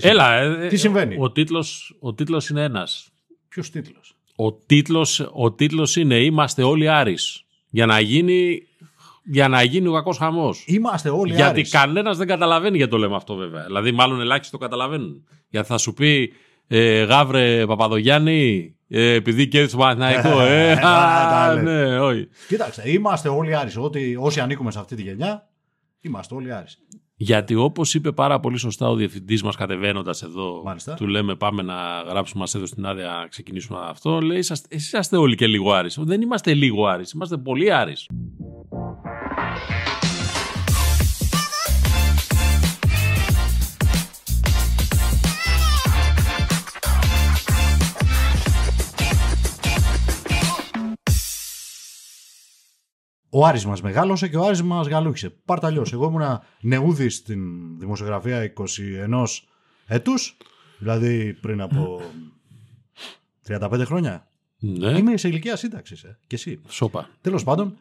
συμβαίνει. Έλα, ε, Τι συμβαίνει; Ο τίτλος, ο τίτλος είναι ένας. Ποιος τίτλος; Ο τίτλος, ο τίτλος είναι «Είμαστε όλοι Άρης». Για να γίνει, για να γίνει ο κακός χαμός. Είμαστε όλοι Γιατί Άρης. κανένας δεν καταλαβαίνει γιατί το λέμε αυτό βέβαια. Δηλαδή, μάλλον ελάχιστοι το καταλαβαίνουν. Γιατί θα σου πει ε, Γάβρε Παπαδογιάννη, ε, επειδή κέρδισε το Παναθηναϊκό. ε, τα α, λες. ναι, όχι. Κοίταξε, είμαστε όλοι Άρης. Ότι, όσοι ανήκουμε σε αυτή τη γενιά, είμαστε όλοι Άρης. Γιατί όπως είπε πάρα πολύ σωστά ο διευθυντής μας κατεβαίνοντας εδώ, Μάλιστα. του λέμε πάμε να γράψουμε, μα έδωσε την άδεια να ξεκινήσουμε αυτό. Λέει, είσαστε, εσείς είσαστε όλοι και λίγο Άρης. Δεν είμαστε λίγο Άρης, είμαστε πολύ Άρης. Ο Άρης μας μεγάλωσε και ο Άρης μας γαλούχησε. Πάρτα αλλιώς. Εγώ ήμουνα νεούδη στην δημοσιογραφία 21 έτους, δηλαδή πριν από 35 χρόνια. Ναι, Είμαι σε ηλικία σύνταξης, ε, και εσύ. σώπα. Τέλος πάντων.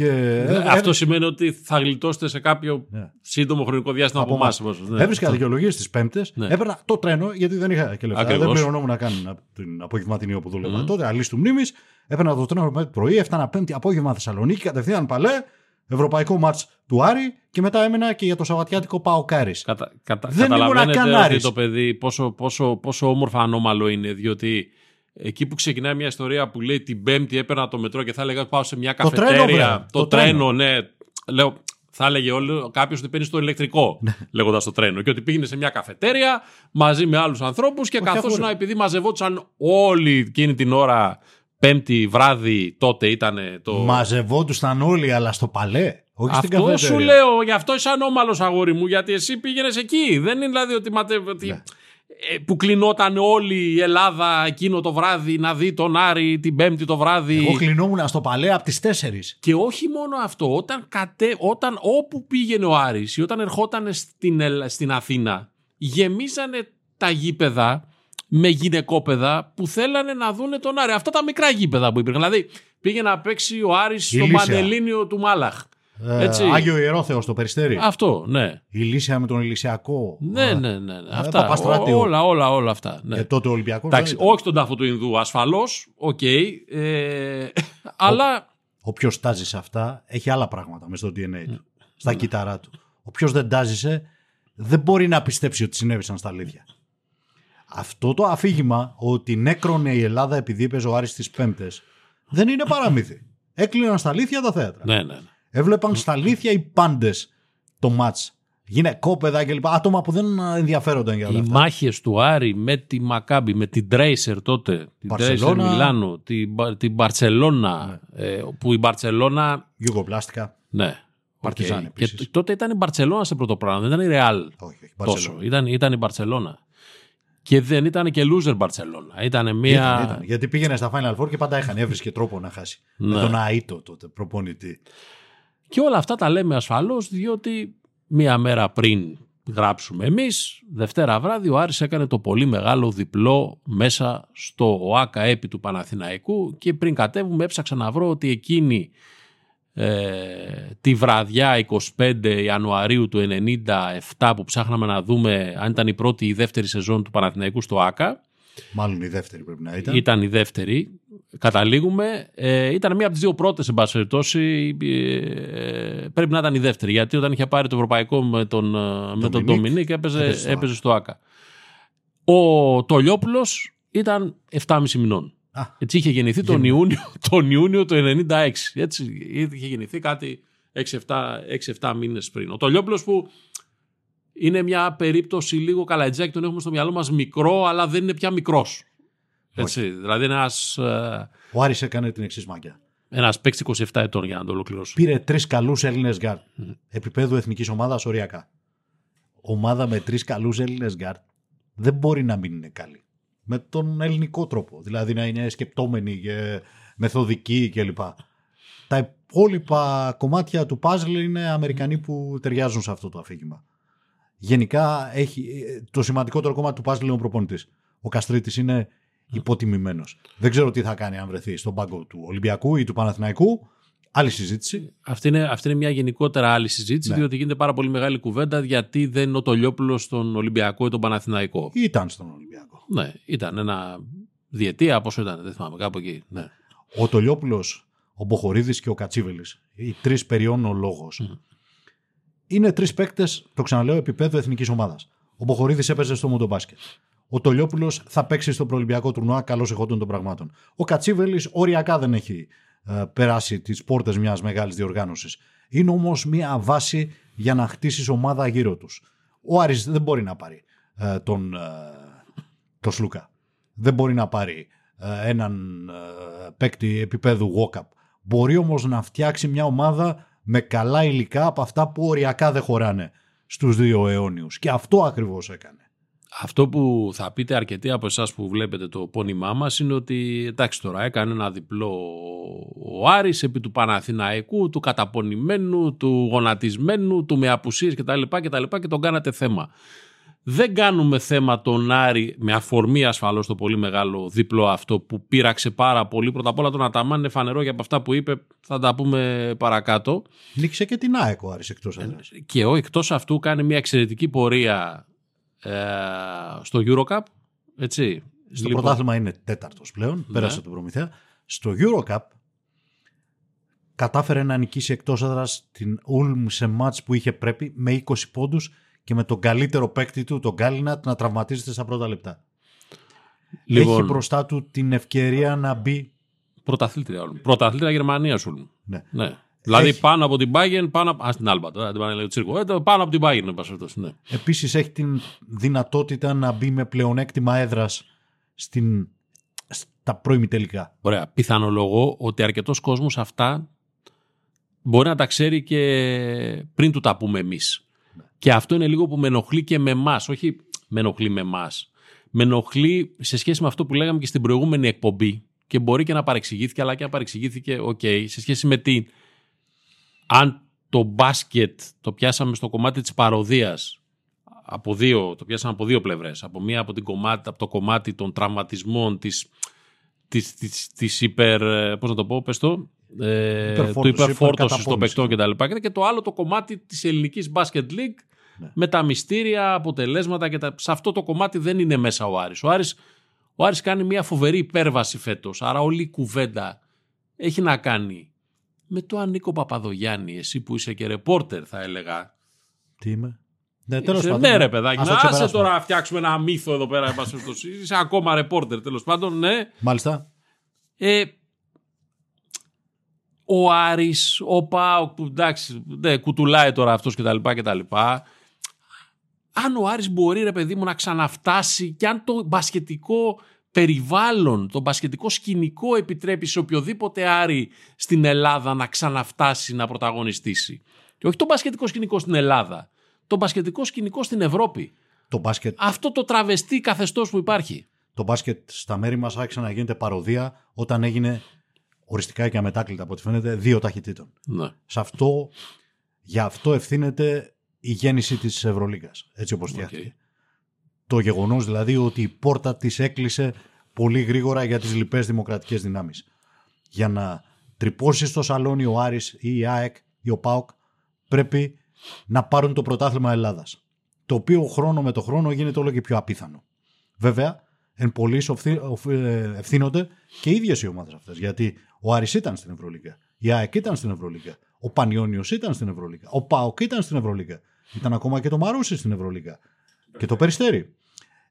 Και Ε, ε, αυτό σημαίνει ότι θα γλιτώσετε σε κάποιο Ναι. σύντομο χρονικό διάστημα από, Από εμάς. εμάς. Ναι. Έβρισκα δικαιολογίες στις Πέμπτες. Ναι. Έπαιρνα το τρένο γιατί δεν είχα και λεφτά. Ακριβώς. Δεν πληρωνόμουν καν από την απογευματινή όπου δούλευα. Μμμ. Τότε αλή του μνήμης. Έπαιρνα το τρένο το πρωί, έφτανα Πέμπτη απόγευμα Θεσσαλονίκη, κατευθείαν παλέ. Ευρωπαϊκό μάτς του Άρη και μετά έμενα και για το Σαββατιάτικο Πάο Κάρις. Κατα, κατα, Δεν ήμουνα καταλαβαίνετε καν ότι Άρης. το παιδί πόσο, πόσο, πόσο όμορφα ανώμαλο είναι, διότι εκεί που ξεκινάει μια ιστορία που λέει την Πέμπτη έπαιρνα το μετρό και θα έλεγα πάω σε μια Το τρένο, καφετέρια. βρε. το, Το τρένο, τρένο. ναι. Λέω, θα έλεγε κάποιος ότι παίρνει στο ηλεκτρικό, Ναι. λέγοντας το τρένο. Και ότι πήγαινε σε μια καφετέρια μαζί με άλλους ανθρώπους και Όχι, καθόσουν αγόρι. επειδή μαζευόντουσαν όλοι εκείνη την ώρα, Πέμπτη βράδυ, τότε ήταν το. Μαζευόντουσαν όλοι, αλλά στο παλέ. Όχι στην Αυτό καφετέρια. σου λέω, γι' αυτό είσαι ανώμαλος αγόρι μου, γιατί εσύ πήγαινες εκεί. Δεν είναι δηλαδή ότι, ματε, ότι Ναι. ε, που κλεινόταν όλη η Ελλάδα εκείνο το βράδυ να δει τον Άρη την Πέμπτη το βράδυ. Εγώ κλεινόμουν στο παλέ από τις 4. Και όχι μόνο αυτό, όταν, κατέ, όταν όπου πήγαινε ο Άρης ή όταν ερχόταν στην, Ελλ- στην Αθήνα, γεμίζανε τα γήπεδα με γυναικόπαιδα που θέλανε να δούνε τον Άρη. Αυτά τα μικρά γήπεδα που υπήρχαν. Δηλαδή πήγε να παίξει ο Άρης στο Ηλίσια. Πανελλήνιο του Μάλαχ. Έτσι. Ε, Άγιο Ιερόθεο στο περιστέρι. Αυτό, ναι. Η Λύσια με τον Ηλυσιακό. Ναι, Ε, ναι, ναι. ναι. Αυτά. Παπαστράτιο. Ό- όλα, όλα, όλα αυτά. Ναι. Ε, τότε ο Ολυμπιακό. Εντάξει, όχι τον τάφο του Ινδού, ασφαλώς. Οκ. ε, αλλά. Όποιος τάζει σε αυτά έχει άλλα πράγματα μέσα στο DNA Ναι. του. Στα κύτταρά του. Όποιος δεν τάζησε δεν μπορεί να πιστέψει ότι συνέβησαν στα αλήθεια. Αυτό το αφήγημα ότι νέκρονε η Ελλάδα επειδή έπαιζε ο Άρης στις Πέμπτες δεν είναι παραμύθι. Έκλειναν στα αλήθεια τα θέατρα. Ναι, ναι. ναι. Έβλεπαν στα αλήθεια οι πάντες το μάτς. Γυναικόπαιδα κλπ. Άτομα που δεν ενδιαφέρονταν για όλα Οι αυτά. μάχες του Άρη με τη Μακάμπη, με την Τρέισερ τότε, την Τρέισερ Μπαρσελόνα. Μιλάνο, την, Μπα- την Μπαρσελόνα, ε, που η Μπαρσελόνα. Γιουγκοπλάστικα. Ναι. Παρτιζάν οκ. επίσης. Και τ- τότε ήταν η Μπαρσελόνα σε πρώτο πράγμα, δεν ήταν η Ρεάλ Όχι, όχι. τόσο. Μπαρσελόνα. Ήταν, ήταν η Μπαρσελόνα. Και δεν ήταν και loser Μπαρσελόνα. Ήταν μια. Ήταν, ήταν. Γιατί πήγαινε στα Final Four και πάντα έχανε, έβρισκε τρόπο να χάσει. Με Ναι. τον Αΐτο τότε, προπονητή. Και όλα αυτά τα λέμε ασφαλώς διότι μία μέρα πριν γράψουμε εμείς, Δευτέρα βράδυ ο Άρης έκανε το πολύ μεγάλο διπλό μέσα στο ΟΑΚΑ έπι του Παναθηναϊκού και πριν κατέβουμε έψαξα να βρω ότι εκείνη ε, τη βραδιά 25 Ιανουαρίου του 97 που ψάχναμε να δούμε αν ήταν η πρώτη ή η δεύτερη σεζόν του Παναθηναϊκού στο ΟΑΚΑ Μάλλον η δεύτερη πρέπει να ήταν. ήταν η δεύτερη. Καταλήγουμε. Ε, ήταν μία από τις δύο πρώτες, εν πάση περιπτώσει. Ε, πρέπει να ήταν η δεύτερη. Γιατί όταν είχε πάρει το ευρωπαϊκό με τον, ε, με τον Ντομινίκ, Ντομινίκ έπαιζε, έπαιζε στο έπαιζε στο ΑΚΑ. Ο Τολιόπουλος ήταν 7,5 μηνών. Α, Έτσι είχε γεννηθεί τον Ιούνιο, τον Ιούνιο του 96. Έτσι είχε γεννηθεί κάτι 6-7 μήνες πριν. Ο Τολιόπουλος που είναι μια περίπτωση λίγο Καλαϊτζάκη, τον έχουμε στο μυαλό μας μικρό, αλλά δεν είναι πια μικρός. Έτσι, δηλαδή ένας, ε, ο Άρης έκανε την εξής μαγιά. ένας παίκτης 27 ετών για να το ολοκληρώσω. Πήρε τρεις καλούς Έλληνες γκαρντ. Επίπεδου εθνικής ομάδας οριακά. Ομάδα με τρεις καλούς Έλληνες γκαρντ δεν μπορεί να μην είναι καλή. Με τον ελληνικό τρόπο. Δηλαδή να είναι σκεπτόμενοι και μεθοδικοί κλπ. Τα υπόλοιπα κομμάτια του παζλ είναι Αμερικανοί που ταιριάζουν σε αυτό το αφήγημα. Γενικά έχει, το σημαντικότερο κομμάτι του παζλ είναι ο προπονητής. Ο Καστρίτης είναι υποτιμημένος. Δεν ξέρω τι θα κάνει αν βρεθεί στον πάγκο του Ολυμπιακού ή του Παναθηναϊκού, Άλλη συζήτηση. Αυτή είναι, αυτή είναι μια γενικότερα άλλη συζήτηση, Ναι. διότι γίνεται πάρα πολύ μεγάλη κουβέντα γιατί δεν είναι ο Τολιόπουλος στον Ολυμπιακό ή τον Παναθηναϊκό. Ήταν στον Ολυμπιακό. Ναι, ήταν ένα διετία, πόσο ήταν, δεν θυμάμαι, κάπου εκεί. Ναι. Ο Τολιόπουλος, ο Μποχορίδης και ο Κατσίβελης, οι τρεις περιών λόγος, Μμμ. Είναι τρεις παίκτες, το ξαναλέω, επίπεδου εθνικής ομάδας. Ο Μποχορίδης έπαιζε στο μοτομπάσκετ. Ο Τολιόπουλος θα παίξει στο προολυμπιακό τουρνουά καλώς εχόντων των πραγμάτων. Ο Κατσίβελης οριακά δεν έχει ε, περάσει τις πόρτες μιας μεγάλης διοργάνωσης. Είναι όμως μια βάση για να χτίσεις ομάδα γύρω τους. Ο Άρης δεν μπορεί να πάρει ε, τον, ε, τον Σλούκα. Δεν μπορεί να πάρει ε, έναν ε, παίκτη επίπεδου walk-up. Μπορεί όμως να φτιάξει μια ομάδα με καλά υλικά από αυτά που οριακά δεν χωράνε στους δύο αιώνιους. Και αυτό ακριβώς έκανε. Αυτό που θα πείτε αρκετοί από εσάς που βλέπετε το πόνημά μας είναι ότι εντάξει τώρα έκανε ένα διπλό ο Άρης επί του Παναθηναϊκού, του καταπονημένου, του γονατισμένου, του με απουσίες κτλ. κτλ και τον κάνατε θέμα. Δεν κάνουμε θέμα τον Άρη με αφορμή ασφαλώς το πολύ μεγάλο διπλό αυτό που πείραξε πάρα πολύ. Πρώτα απ' όλα τον Αταμάν είναι φανερό για από αυτά που είπε, θα τα πούμε παρακάτω. Νίκησε και την ΑΕΚ ο Άρης εκτός έδρας. Και ο εκτός αυτού κάνει μια εξαιρετική πορεία ε, στο Eurocup. Έτσι. Στο Λοιπόν, πρωτάθλημα είναι τέταρτος πλέον, πέρασε τον Προμηθέα. Στο Eurocup κατάφερε να νικήσει εκτός έδρας την Ulm σε μάτς που είχε πρέπει με 20 πόντους και με τον καλύτερο παίκτη του, τον Γκάλινατ, να τραυματίζεται στα πρώτα λεπτά. Λοιπόν, Έχει μπροστά του την ευκαιρία να μπει. πρωταθλήτρια όλων. Πρωταθλήτρια Γερμανίας όλων. Ναι. Ναι. Δηλαδή Έχει. πάνω από την Bayern, πάνω από. Α, την Άλμπα τώρα, την πάνε τσίρκο. Ε, το- πάνω από την Bayern, εν πάση περιπτώσει, ναι. Επίσης έχει την δυνατότητα να μπει με πλεονέκτημα έδρας στην, στα πρώιμη τελικά. Ωραία. Πιθανολογώ ότι αρκετός κόσμος αυτά μπορεί να τα ξέρει και πριν του τα πούμε εμείς. Και αυτό είναι λίγο που με ενοχλεί και με εμάς. Όχι με ενοχλεί με εμάς. Με ενοχλεί σε σχέση με αυτό που λέγαμε και στην προηγούμενη εκπομπή. Και μπορεί και να παρεξηγήθηκε, αλλά και να παρεξηγήθηκε, οκ, σε σχέση με τι. Αν το μπάσκετ το πιάσαμε στο κομμάτι της παρωδίας από δύο, το πιάσαμε από δύο πλευρές. Από μία από, την κομμάτι, από το κομμάτι των τραυματισμών, της, της, της, της υπερ, ε, πώς να το πω, πες το, ε, του Υπερφόρτωση, υπερφόρτωσης των υπερκαταπώνησης. παικτών κτλ. Και το άλλο το κομμάτι της ελληνικής Basket League Ναι. με τα μυστήρια, αποτελέσματα και τα... σε αυτό το κομμάτι δεν είναι μέσα ο Άρης. Ο Άρης, ο Άρης κάνει μια φοβερή υπέρβαση φέτος, άρα όλη η κουβέντα έχει να κάνει με το Ανίκο Παπαδογιάννη, εσύ που είσαι και ρεπόρτερ θα έλεγα. Τι είμαι; Ναι, τέλος Είσαι- πάντων. ναι, ρε παιδάκι. Ας το Να άσε ξεπεράσουμε. τώρα να φτιάξουμε ένα μύθο εδώ πέρα. εν πάση περιπτώσει. Είσαι ακόμα ρεπόρτερ, τέλος πάντων, ναι. Μάλιστα. Ε, ο Άρης, ο Πάοκ που εντάξει, ναι, κουτουλάει τώρα αυτός κτλ. κτλ. Αν ο Άρης μπορεί ρε παιδί μου να ξαναφτάσει και αν το μπασκετικό περιβάλλον, το μπασκετικό σκηνικό επιτρέπει σε οποιοδήποτε Άρη στην Ελλάδα να ξαναφτάσει να πρωταγωνιστήσει. Και όχι το μπασκετικό σκηνικό στην Ελλάδα, το μπασκετικό σκηνικό στην Ευρώπη. Το μπάσκετ, Αυτό το τραβεστή καθεστώς που υπάρχει. το μπάσκετ στα μέρη μας άρχισε να γίνεται παροδία όταν έγινε οριστικά και αμετάκλητα από ό,τι φαίνεται δύο ταχυτήτων. Ναι. Σε αυτό, για αυτό ευθύνεται η γέννηση της Ευρωλίγκας, έτσι όπως φτιάχτηκε. Το γεγονός δηλαδή ότι η πόρτα της έκλεισε πολύ γρήγορα για τις λοιπές δημοκρατικές δυνάμεις. Για να τρυπώσει στο σαλόνι ο Άρης ή η ΑΕΚ ή ο ΠΑΟΚ πρέπει να πάρουν το πρωτάθλημα Ελλάδας. Το οποίο χρόνο με το χρόνο γίνεται όλο και πιο απίθανο. Βέβαια, εν πολλοίς οφθή- οφ- ε, ευθύνονται και οι ίδιες οι ομάδες αυτές. Γιατί ο Άρης ήταν στην Ευρωλίγα, η ΑΕΚ ήταν στην Ευρωλίγα, ο Πανιόνιος ήταν στην Ευρωλίγα, ο ΠΑΟΚ ήταν στην Ευρωλίγα. Ήταν ακόμα και το Μαρούσι στην Ευρωλίγα. Και το Περιστέρι.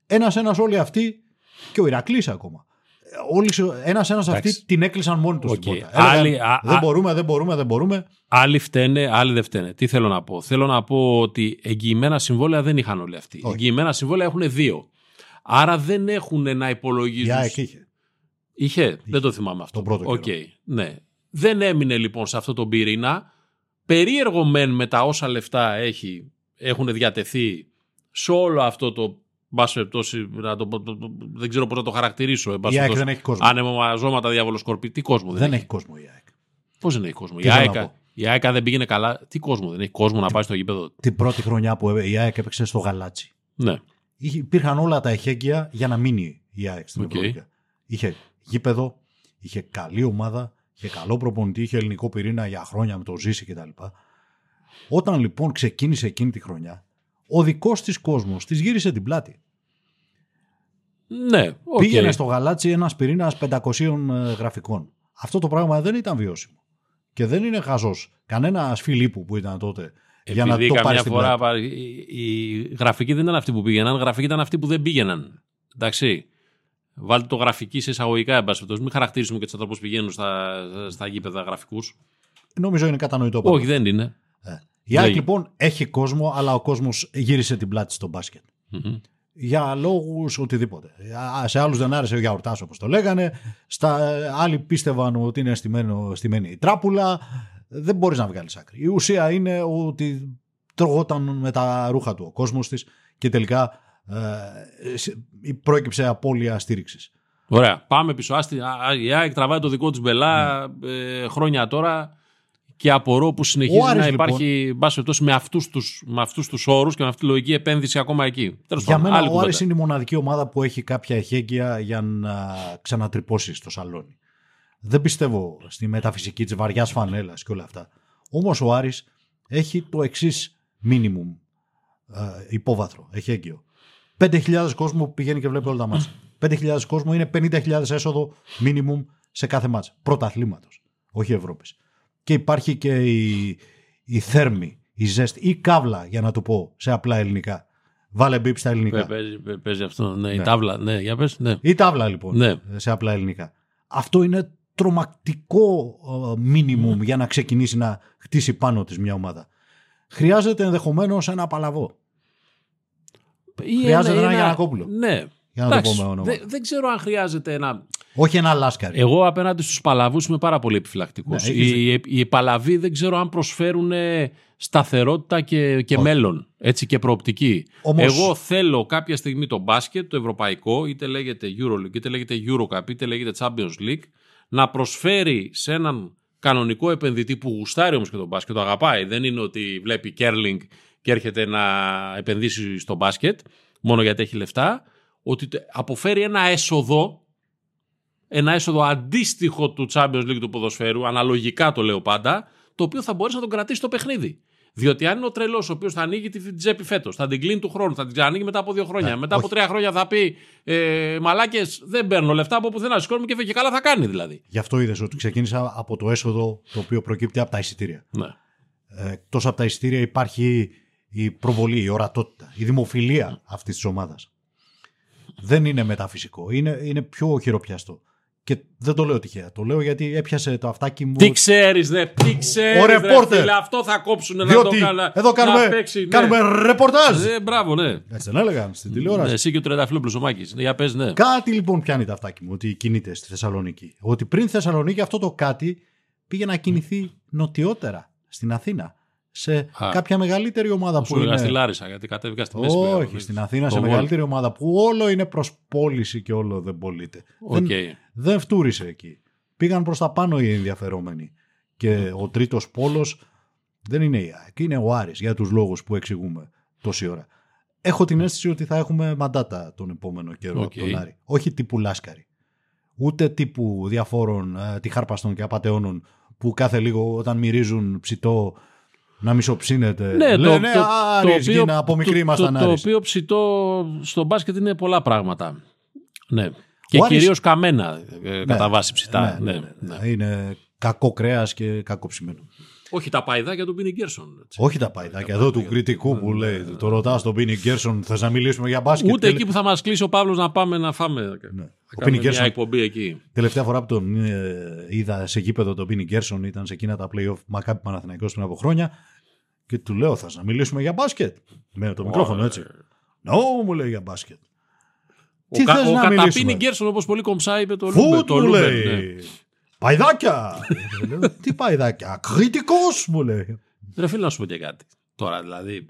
Ένας-ένας όλοι αυτοί και ο Ηρακλής ακόμα. Όλοι, ένας-ένας αυτοί Εντάξει. την έκλεισαν μόνοι τους Οκ. την πόρτα. Έλεγαν, Άλλοι- α- δεν α- μπορούμε, δεν μπορούμε, δεν μπορούμε. Άλλοι φταίνε, άλλοι δεν φταίνε. Τι θέλω να πω. Θέλω να πω ότι εγγυημένα συμβόλαια δεν είχαν όλοι αυτοί. Όχι. Εγγυημένα συμβόλαια έχουν δύο. Άρα δεν έχουν να Η υπολογίζουν. ΑΕΚ είχε. Είχε, δεν το θυμάμαι αυτό. Τον πρώτο Οκ, καιρό. ναι. Δεν έμεινε λοιπόν σε αυτό τον πυρήνα. Περίεργο μεν με τα όσα λεφτά έχει, έχουν διατεθεί σε όλο αυτό το. εν πάση περιπτώσει, να το, το- το- δεν ξέρω πώς να το χαρακτηρίσω. εν πάση Η ΑΕΚ περιπτώσει. δεν έχει κόσμο. Ανεμομαζώματα, διαβολοσκορπί. Τι κόσμο δεν, Δεν έχει. έχει κόσμο η ΑΕΚ. Πώς δεν έχει κόσμο. Τι Η θέλω να ΑΕΚ, πω. η ΑΕΚ δεν πήγαινε καλά. Τι κόσμο δεν έχει κόσμο να πάει στο γήπεδο. Την πρώτη χρονιά που η ΑΕΚ έπαιξε στο Γαλάτσι. Ναι. Είχε- Υπήρχαν όλα τα εχέγγυα για να μείνει η ΑΕΚ στην Οκ. Ευρωλίγα. Είχε γήπεδο, είχε καλή ομάδα, Είχε καλό προπονητή, είχε ελληνικό πυρήνα για χρόνια με το Ζήση κτλ. Όταν λοιπόν ξεκίνησε εκείνη τη χρονιά, ο δικός της κόσμος της γύρισε την πλάτη. Ναι, οκ. Πήγαινε στο Γαλάτσι ένας πυρήνας 500 ε, γραφικών. Αυτό το πράγμα δεν ήταν βιώσιμο. Και δεν είναι χαζός. Κανένα Φιλίππου που ήταν τότε για να Επειδή το πάρει καμιά στην φορά πλάτη. πα- οι, οι γραφικοί δεν ήταν αυτοί που πήγαιναν, οι γραφικοί ήταν αυτοί που δεν πήγαιναν. Εντάξει. Βάλτε το γραφική σε εισαγωγικά, εν πάση περιπτώσει. Μην χαρακτηρίσουμε και τους ανθρώπους που πηγαίνουν στα, στα γήπεδα γραφικούς. Νομίζω είναι κατανοητό. πάντως. Όχι, δεν είναι. Ε. Η ΑΕΚ Δεν- λοιπόν έχει κόσμο, αλλά ο κόσμος γύρισε την πλάτη στο μπάσκετ. Μμμ. Για λόγους οτιδήποτε. Α, Σε άλλους δεν άρεσε ο γιαουρτάς όπως το λέγανε. Στα άλλοι πίστευαν ότι είναι στημένο, στημένη η τράπουλα. Δεν μπορείς να βγάλεις άκρη. Η ουσία είναι ότι τρογόταν με τα ρούχα του ο κόσμος της και τελικά ε, σε- πρόκειψε απώλεια στήριξης. Ωραία. Πάμε πίσω. Άστη, α, α, η ΑΕΚ τραβάει το δικό της μπελά ε, χρόνια τώρα και απορώ που συνεχίζει Ο Άρης, να λοιπόν- υπάρχει εν πάση περιπτώσει, με αυτούς τους με αυτούς τους όρους και με αυτή τη λογική επένδυση ακόμα εκεί. Τέλος Για πάντων, μένα άλλη ο κουβέντα. Άρης είναι η μοναδική ομάδα που έχει κάποια εχέγγυα για να ξανατρυπώσει στο σαλόνι. Δεν πιστεύω στη μεταφυσική της βαριάς φανέλας και όλα αυτά. Όμως ο Άρης έχει το εξής μίνιμουμ ε, υπόβαθρο, εχέγγυο. 5.000 κόσμο που πηγαίνει και βλέπει όλα τα μάτια. 5.000 κόσμο είναι 50.000 έσοδο μίνιμουμ σε κάθε μάτσα. Πρωταθλήματος, όχι Ευρώπης. Και υπάρχει και η, η θέρμη, η ζέστη, η καύλα για να το πω σε απλά ελληνικά. Βάλε μπίπ στα ελληνικά. Παι- Παίζει, παι- παίζει αυτό. Ναι, η Ναι. τάβλα. Ναι, για πες, ναι. Η τάβλα λοιπόν, Ναι. σε απλά ελληνικά. Αυτό είναι τρομακτικό ε, μίνιμουμ για να ξεκινήσει να χτίσει πάνω της μια ομάδα. Χρειάζεται ενδεχομένως ένα παλαβό. Ή Χρειάζεται ένα ή Γιαννακόπουλο. Ναι. Για να το Εντάξει, πω με όνομα. δεν, δεν ξέρω αν χρειάζεται ένα. Όχι ένα λάσκαρι. Εγώ απέναντι στους παλαβούς είμαι πάρα πολύ επιφυλακτικός. Ναι, έχεις οι, οι παλαβοί δεν ξέρω αν προσφέρουν ε, σταθερότητα και, και Όχι. μέλλον έτσι, και προοπτική. Όμως- Εγώ θέλω κάποια στιγμή το μπάσκετ, το ευρωπαϊκό, είτε λέγεται Euroleague, είτε λέγεται Eurocup, είτε λέγεται Champions League, να προσφέρει σε έναν κανονικό επενδυτή που γουστάρει όμως και τον μπάσκετ, το αγαπάει. Δεν είναι ότι βλέπει κέρλινγκ και έρχεται να επενδύσει στο μπάσκετ μόνο γιατί έχει λεφτά, ότι τε- αποφέρει ένα έσοδο ένα έσοδο αντίστοιχο του Champions League του ποδοσφαίρου, αναλογικά το λέω πάντα, το οποίο θα μπορέσει να τον κρατήσει το παιχνίδι. Διότι αν είναι ο τρελός ο οποίος θα ανοίγει την τσέπη φέτος, θα την κλείνει του χρόνου, θα την ξανανοίγει μετά από δύο χρόνια, Ναι, μετά από όχι. τρία χρόνια θα πει ε, Μαλάκες, δεν παίρνω λεφτά από πουθενά, σηκώνουμε και φεύγει. Και καλά θα κάνει δηλαδή. Γι' αυτό είδες ότι ξεκίνησα από το έσοδο το οποίο προκύπτει από τα εισιτήρια. Ναι. Ε, εκτός από τα εισιτήρια υπάρχει η προβολή, η ορατότητα, η δημοφιλία αυτής της ομάδας. Δεν είναι μεταφυσικό, είναι, είναι πιο χειροπιαστό. Και δεν το λέω τυχαία, το λέω γιατί έπιασε το αυτάκι μου... Τι ξέρεις, δε, τι ξέρεις. Ο ρεπόρτερ. Αυτό θα κόψουν να διότι το κάνα, εδώ κάνουμε, να παίξει, ναι. κάνουμε ρεπορτάζ. Ε, μπράβο, ναι. Έτσι δεν έλεγαν στην τηλεόραση. ναι. Εσύ και ο Τρενταφύλλο Ψωμάκη. Για πες, ναι. Κάτι λοιπόν πιάνει τα αυτάκι μου ότι κινείται στη Θεσσαλονίκη. Ότι πριν Θεσσαλονίκη αυτό το κάτι πήγε να κινηθεί νοτιότερα στην Αθήνα. Σε Α. κάποια μεγαλύτερη ομάδα Σου που έλεγα είναι. στη Λάρισα, γιατί κατέβηκα στη μέση. Όχι, πέρα. στην Αθήνα Το σε Βόλ. μεγαλύτερη ομάδα που όλο είναι προς πώληση και όλο δεν πωλείται. Οκ. Δεν, δεν φτούρισε εκεί. Πήγαν προς τα πάνω οι ενδιαφερόμενοι. Και ο τρίτος πόλος δεν είναι η ΑΕΚ, είναι ο Άρης για τους λόγους που εξηγούμε τόση ώρα. Έχω την αίσθηση ότι θα έχουμε μαντάτα τον επόμενο καιρό Οκ. από τον Άρη. Όχι τύπου Λάσκαρη. Ούτε τύπου διαφόρων ε, τυχάρπαστων και απαταιώνων που κάθε λίγο όταν μυρίζουν ψητό να μισοψήνεται. Ναι, Λένε, το, το, Άρης, το, γίνα, από μικρή το, ήμασταν το, το Άρης». οποίο ψητό στο μπάσκετ είναι πολλά πράγματα. Ναι. Και Ο Άρης- κυρίως καμένα ε, κατά βάση ψητά. Ναι, Ναι, ναι, ναι, ναι. ναι. Είναι κακό κρέας και κακό ψημένο. Όχι τα παϊδάκια του Μπίνι Γκέρσον. έτσι. Όχι τα παϊδάκια εδώ του κριτικού που λέει. Το ρωτάς στον Πίνι Γκέρσον, θες να μιλήσουμε για μπάσκετ; Ούτε Και εκεί που θα μας κλείσει ο Παύλος να πάμε να φάμε. Ναι. Θα Ο κάνουμε Πίνι μια Γκέρσον, εκπομπή εκεί. τελευταία φορά που τον ε, είδα σε γήπεδο τον Πίνι Γκέρσον ήταν σε εκείνα τα playoff Μακάπη Παναθηναϊκός πριν από χρόνια και του λέω θα να μιλήσουμε για μπάσκετ; Με το μικρόφωνο έτσι. Νο μου λέει για μπάσκετ. Τι ο κα- θες ο να Καταπίνη μιλήσουμε; Γκέρσον, όπως πολύ κομψά είπε το Λούμπερ. Φουτ το μου Λούμπερ, λέει. Ναι. Παϊδάκια. Λέω, Τι παϊδάκια. Κριτικός μου λέει. Ρε φίλε, να σου πω και κάτι. Τώρα δηλαδή,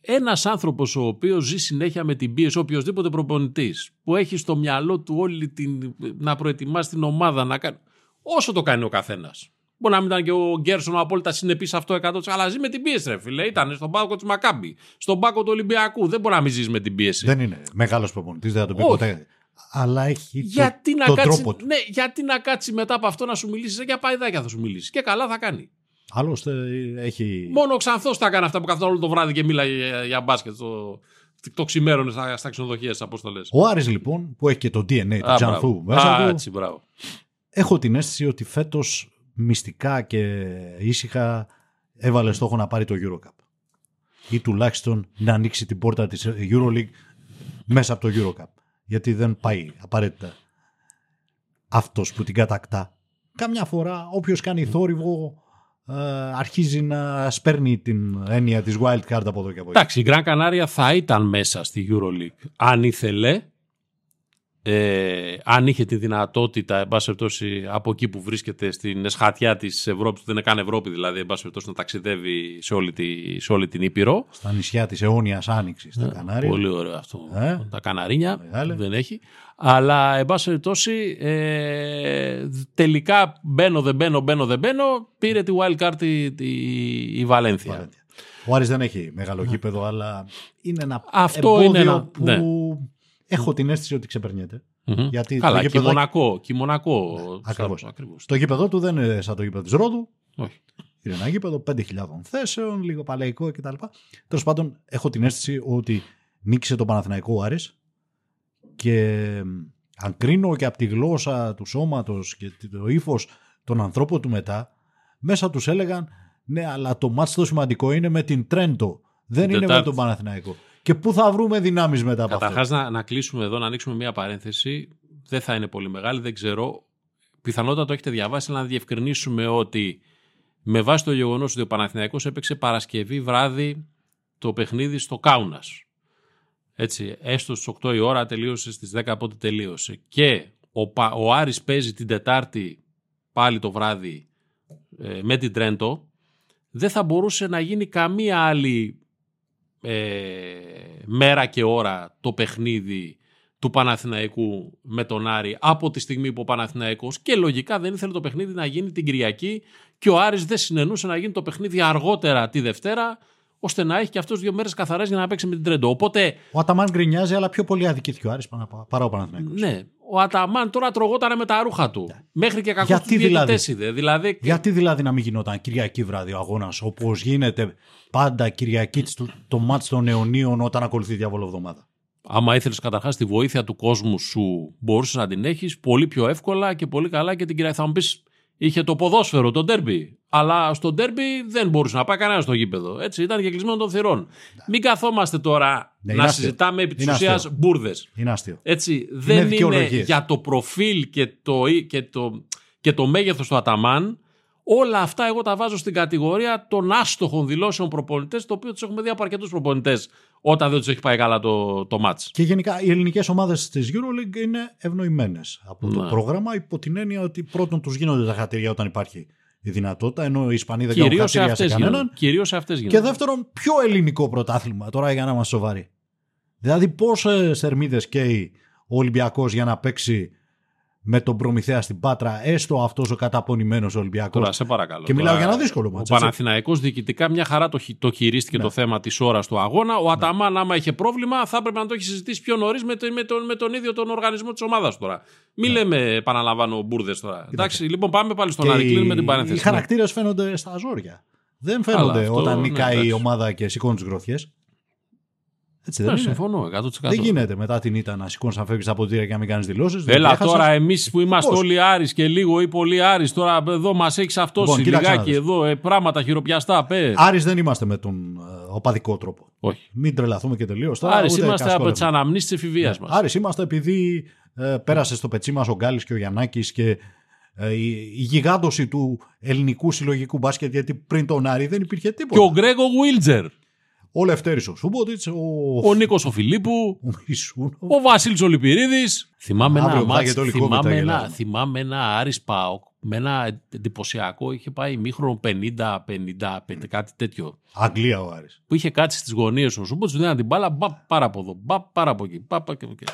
ένας άνθρωπος ο οποίος ζει συνέχεια με την πίεση, οποιοδήποτε προπονητής, που έχει στο μυαλό του όλη την. να προετοιμάσει την ομάδα, να κάνει. Όσο το κάνει ο καθένας. Μπορεί να μην ήταν και ο Γκέρσον ο απόλυτα συνεπής σε αυτό 100%. Αλλά ζει με την πίεση, ρε φίλε. Ήταν στον πάκο της Μακάμπη, στον πάκο του Ολυμπιακού. Δεν μπορεί να μην ζεις με την πίεση. Δεν είναι μεγάλος προπονητής, δεν θα το πει Όχι. ποτέ. Αλλά έχει Γιατί το, να, τον κάτσει, τρόπο του. ναι, γιατί να κάτσει μετά από αυτό να σου μιλήσει, για παϊδάκια θα σου μιλήσει. Και καλά θα κάνει. Άλλωστε έχει. Μόνο ο Ξανθός τα έκανε αυτά που καθόταν όλο το βράδυ και μίλαγε για, για μπάσκετ το, το ξημέρωνε στα, στα ξενοδοχεία στι αποστολέ. Ο Άρης λοιπόν που έχει και το DNA του Τζανθού μέσα Α, του, έτσι, μπράβο. έχω την αίσθηση ότι φέτος μυστικά και ήσυχα έβαλε στόχο να πάρει το Eurocup. Ή τουλάχιστον να ανοίξει την πόρτα της Euroleague μέσα από το Eurocup. Γιατί δεν πάει απαραίτητα αυτός που την κατακτά. Καμιά φορά όποιος κάνει θόρυβο ε, αρχίζει να σπέρνει την έννοια της wild card από εδώ και από εκεί. Εντάξει, η Γκραν Κανάρια θα ήταν μέσα στη Euroleague αν ήθελε, ε, αν είχε τη δυνατότητα, εν πάση περιπτώσει, από εκεί που βρίσκεται στην εσχατιά της Ευρώπης, που δεν είναι καν Ευρώπη δηλαδή, εν πάση περιπτώσει, να ταξιδεύει σε όλη, τη, σε όλη την Ήπειρο. Στα νησιά της αιώνιας άνοιξης, στα Κανάρια. Πολύ ωραίο αυτό. Ε, τα Καναρίνια μεγάλε. δεν έχει. Αλλά, εν πάση περιπτώσει, ε, τελικά μπαίνω, δεν μπαίνω, μπαίνω, δεν μπαίνω. Πήρε τη wild card η, η, η Βαλένθια. Βαλένθια. Ο Άρης δεν έχει μεγάλο γήπεδο, αλλά είναι ένα Αυτό εμπόδιο είναι ένα- που ναι. Έχω την αίσθηση ότι ξεπερνιέται. Μμμ. Γιατί Καλά, το και γήπεδο- Μονακό. Και Μονακό. ακριβώς. ακριβώς. Το γήπεδο του δεν είναι σαν το γήπεδο της Ρόδου. Όχι. Είναι ένα γήπεδο 5.000 θέσεων, λίγο παλαϊκό κτλ. Τέλος πάντων, έχω την αίσθηση ότι νίκησε το Παναθηναϊκό ο Άρης και μ, αν κρίνω και από τη γλώσσα του σώματος και το ύφος των ανθρώπων του μετά, μέσα τους έλεγαν ναι, αλλά το μάτς το σημαντικό είναι με την Τρέντο. Δεν Την είναι με Τετάρτη. τον Παναθηναϊκό. Και πού θα βρούμε δυνάμεις μετά από αυτό; Καταρχάς, να, να κλείσουμε εδώ, να ανοίξουμε μία παρένθεση. Δεν θα είναι πολύ μεγάλη, δεν ξέρω. Πιθανότατα το έχετε διαβάσει, αλλά να διευκρινίσουμε ότι με βάση το γεγονός ότι ο Παναθηναϊκός έπαιξε Παρασκευή βράδυ το παιχνίδι στο Κάουνας. Έτσι, έστω στις 8 η ώρα, τελείωσε στις 10 από ό,τι τελείωσε. Και ο, Πα- ο Άρης παίζει την Τετάρτη πάλι το βράδυ ε, με την Τρέντο. Δεν θα μπορούσε να γίνει καμία άλλη ε, μέρα και ώρα το παιχνίδι του Παναθηναϊκού με τον Άρη από τη στιγμή που ο Παναθηναϊκός και λογικά δεν ήθελε το παιχνίδι να γίνει την Κυριακή και ο Άρης δεν συνενούσε να γίνει το παιχνίδι αργότερα τη Δευτέρα ώστε να έχει και αυτός δύο μέρες καθαρές για να παίξει με την Τρέντο. Οπότε, Ο Αταμάν γκρινιάζει, αλλά πιο πολύ αδικήθηκε ο Άρης παρά- παρά ο Παναθηναϊκός. ναι, ο Αταμάν τώρα τρογότανε με τα ρούχα του. Μέχρι και κακός Ναι. Γιατί τους δηλαδή; διαιτητές είδε. Δηλαδή, Γιατί δηλαδή να μην γινόταν Κυριακή βράδυ ο αγώνας, όπως γίνεται πάντα Κυριακή στο- το μάτς των αιωνίων όταν ακολουθεί διάβολο εβδομάδα; άμα ήθελες καταρχάς τη βοήθεια του κόσμου σου μπορούσες να την έχεις πολύ πιο εύκολα και πολύ καλά και την Κυριακή. Θα μου πεις, είχε το ποδόσφαιρο, το ντέρμπι. Αλλά στο ντέρμπι δεν μπορούσε να πάει κανένας στο γήπεδο. Έτσι, ήταν και κλεισμένο των θυρών. Μην καθόμαστε τώρα Ναι, είναι να αστείο. συζητάμε επί της Είναι ουσίας αστείο. μπουρδες. Είναι άστιο. Έτσι, δεν είναι δικαιολογίες. για το προφίλ και το, και το, και το μέγεθος του Αταμάν. Όλα αυτά εγώ τα βάζω στην κατηγορία των άστοχων δηλώσεων προπονητές, το οποίο τους έχουμε δει από αρκετούς προπονητές όταν δεν τους έχει πάει καλά το, το μάτς. Και γενικά οι ελληνικές ομάδες της Euroleague είναι ευνοημένες από το Ναι. πρόγραμμα υπό την έννοια ότι πρώτον τους γίνονται τα χατήρια όταν υπάρχει η δυνατότητα, ενώ οι Ισπανοί δεν κάνουν Κυρίως σε χατήρια σε, αυτές κανέναν. γίνονται. Κυρίως σε αυτές Και γίνονται. δεύτερον, πιο ελληνικό πρωτάθλημα, τώρα για να είμαστε σοβαροί. Δηλαδή, πόσες θερμίδες καίει ο Ολυμπιακός για να παίξει με τον Προμηθέα στην Πάτρα, έστω αυτός ο καταπονημένος Ολυμπιακός. Τώρα, σε παρακαλώ. Και μιλάω Τώρα, για ένα δύσκολο Ο μάτς, έτσι. Παναθηναϊκός διοικητικά μια χαρά το, χει- το χειρίστηκε Ναι. το θέμα της ώρας του αγώνα. Ο Αταμάν, άμα είχε πρόβλημα, θα έπρεπε να το έχει συζητήσει πιο νωρίς με, το- με, τον, με τον ίδιο τον οργανισμό της ομάδας τώρα. Μην λέμε, επαναλαμβάνω, μπουρδες τώρα. Εντάξει, λοιπόν, πάμε πάλι στον Ναι. Και Άρη. Κλείνουμε την οι- παρένθεση. Οι χαρακτήρες φαίνονται στα ζόρια. Δεν Καλά, φαίνονται αυτό, όταν ναι, νικάει η εντάξει. ομάδα και σηκώνει τις γροθιές. Έτσι Ναι, δεν είναι. συμφωνώ 100%. Δεν γίνεται μετά την ήττα να σηκώνεις να φεύγεις από ποτήρια και να μην κάνεις δηλώσεις. Έλα τώρα, εμείς που είμαστε Πώς; όλοι Άρης και λίγο ή πολύ Άρης, τώρα εδώ μας έχεις αυτό Λοιπόν, κοίταξε να λιγάκι δεις. εδώ, ε, πράγματα χειροπιαστά. Πες. Άρης δεν είμαστε με τον ε, οπαδικό τρόπο. Όχι. Μην τρελαθούμε και τελείως. Άρης είμαστε από τις αναμνήσεις της εφηβείας μας. Άρης είμαστε επειδή ε, πέρασε στο πετσί μας ο Γκάλης και ο Γιαννάκης και ε, η, η γιγάντωση του ελληνικού συλλογικού μπάσκετ γιατί πριν τον Άρη δεν υπήρχε Και τίποτα. ο Γκρέγκο Βίλτζερ, Ο Λευτέρης ο Σούμποτιτς, ο, ο Νίκος ο Φιλίππου, ο Μισούνο. ο Βασίλης Ολυπηρίδη. Θυμάμαι ένα Αύριο μάτς, πάγεται όλη η θυμάμαι, κόβητα, ένα, γελάμε. θυμάμαι ένα Άρης Πάοκ με ένα εντυπωσιακό, είχε πάει μήχρονο 50-50, κάτι τέτοιο. Αγγλία ο Άρης. Που είχε κάτσει στις γωνίες ο Σούμποτ, του δίνανε την μπάλα, μπαπ, πάρα από εδώ, μπαπ, πάρα από εκεί, μπαπ, και από εκεί.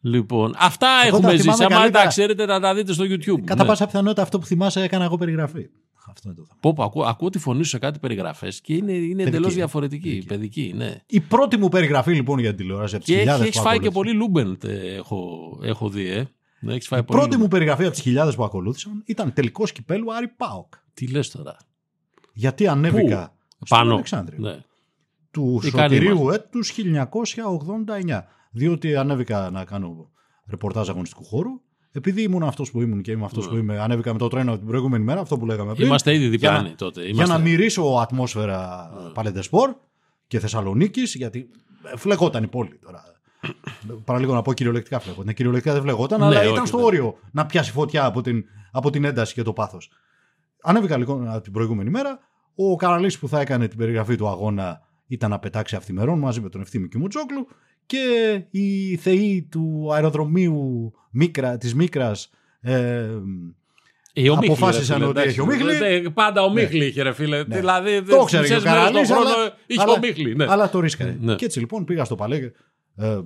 Λοιπόν, αυτά Εγώ έχουμε τα ζήσει. θυμάμαι Άμα δεν τα καλύτερα. ξέρετε, να τα δείτε στο YouTube. Κατά Ναι. πάσα πιθανότητα αυτό που θυμάσαι έκανα εγώ περιγραφή. Αυτό είναι το θέμα. Πω, πω, ακούω, ακούω τη φωνή σου σε κάτι περιγραφές και είναι, είναι εντελώς Παιδική. διαφορετική. Παιδική. Παιδική, ναι. Η πρώτη μου περιγραφή λοιπόν για την τηλεόραση από τις Και χιλιάδες έχει που φάει και ακολούθησαν. πολύ Λούμπεν, ε, έχω, έχω δει, ε. Ναι, έχεις φάει Η πολύ πρώτη μου Λούμπεν. περιγραφή από τις χιλιάδες που ακολούθησαν ήταν τελικός κυπέλου Άρη Πάοκ. Τι λες τώρα; Γιατί ανέβηκα στο Πάνω. Αλεξάνδριο Ναι. του Ικανοί σωτηρίου έτους 1989. Διότι ανέβηκα να κάνω ρεπορτάζ αγωνιστικού χώρου. Επειδή ήμουν αυτός που ήμουν και είμαι αυτός Ναι. που είμαι, ανέβηκα με το τρένο την προηγούμενη μέρα, αυτό που λέγαμε πριν. Είμαστε ήδη Για να- διπλάνοι τότε. Για Είμαστε... να μυρίσω ατμόσφαιρα Ναι. Παλεντεσπορ και Θεσσαλονίκης, γιατί φλεγόταν η πόλη τώρα. Παραλίγο να πω κυριολεκτικά φλεγόταν. Ναι, Κυριολεκτικά δεν φλεγόταν, Ναι, αλλά όχι, ήταν στο δεν- όριο να πιάσει φωτιά από την, από την ένταση και το πάθος. Ανέβηκα λοιπόν από την προηγούμενη μέρα. Ο Καραλής που θα έκανε την περιγραφή του αγώνα ήταν να πετάξει αυθημερών μαζί με τον Ευθύμη Κιμουτζόκλου και οι θεοί του αεροδρομίου Μίκρα, της Μίκρας ε, Ε, ο Μίχλη, αποφάσισαν ρε φίλε, ότι εντάξει. έχει ο Μίχλη. Ναι, πάντα ο Μίχλη είχε, ρε φίλε. Ναι. Δηλαδή, Το ξέρει και ο μισές μέρες Καραλής, τον χρόνο αλλά- είχε αλλά- ο Μίχλη. Ναι. Αλλά το ρίσκαρε. Ναι. Και έτσι λοιπόν πήγα στο παλέ, ε,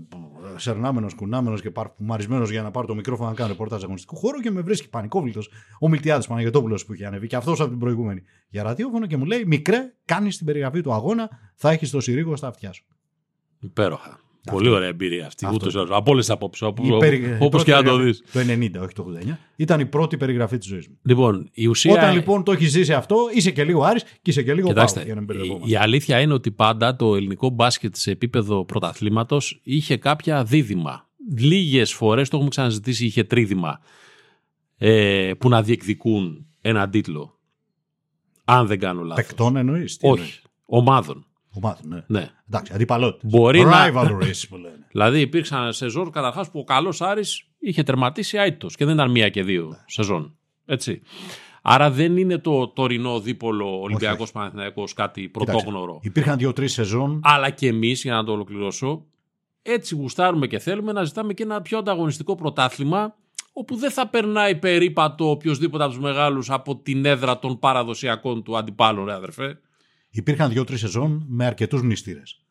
σερνάμενος, κουνάμενος και παρφουμαρισμένο για να πάρω το μικρόφωνο να κάνω ρεπορτάζ αγωνιστικού χώρου και με βρίσκει πανικόβλητος ο Μιλτιάδης Παναγιοτόπουλος που είχε ανέβει και αυτός από την προηγούμενη για ραδιόφωνο και μου λέει: Μικρέ, κάνεις την περιγραφή του αγώνα, θα έχεις το συρίγο στα αυτιά σου. Υπέροχα. Πολύ ωραία εμπειρία αυτή. Αυτό. Ούτως ή άλλως. Από όλες τις απόψεις. Η περι- η Όπως πρώτη και να το περιγραφή- δεις. Το 90, όχι το 89. Ήταν η πρώτη περιγραφή της ζωής μου. Λοιπόν, η ουσία. Όταν λοιπόν το έχεις ζήσει αυτό, είσαι και λίγο Άρης και είσαι και λίγο Κοιτάξτε, Πάο. Για να μην η, μπερδευόμαστε. η αλήθεια είναι ότι πάντα το ελληνικό μπάσκετ σε επίπεδο πρωταθλήματος είχε κάποια δίδυμα. Λίγες φορές, το έχουμε ξαναζητήσει, είχε τρίδημα ε, που να διεκδικούν έναν τίτλο. Αν δεν κάνω λάθος. Παικτών εννοείς. Όχι. Ομάδων. Ομάδων, ναι. Ναι. Εντάξει, αντιπαλότητες. Μπορεί να- Rivalries που λένε. Δηλαδή υπήρξαν σεζόν καταρχάς που ο καλός Άρης είχε τερματίσει άιτο και δεν ήταν μία και δύο σεζόν. Έτσι. Άρα δεν είναι το τωρινό δίπολο Ολυμπιακός Παναθηναϊκός κάτι πρωτόγνωρο. Υπήρχαν δύο-τρεις σεζόν. Αλλά και εμείς, για να το ολοκληρώσω, έτσι γουστάρουμε και θέλουμε να ζητάμε και ένα πιο ανταγωνιστικό πρωτάθλημα όπου δεν θα περνάει περίπατο οποιοδήποτε από τους μεγάλους από την έδρα των παραδοσιακών του αντιπάλων, ρε αδερφέ. Υπήρχαν δύο-τρει σεζόν με αρκετούς μνηστήρες.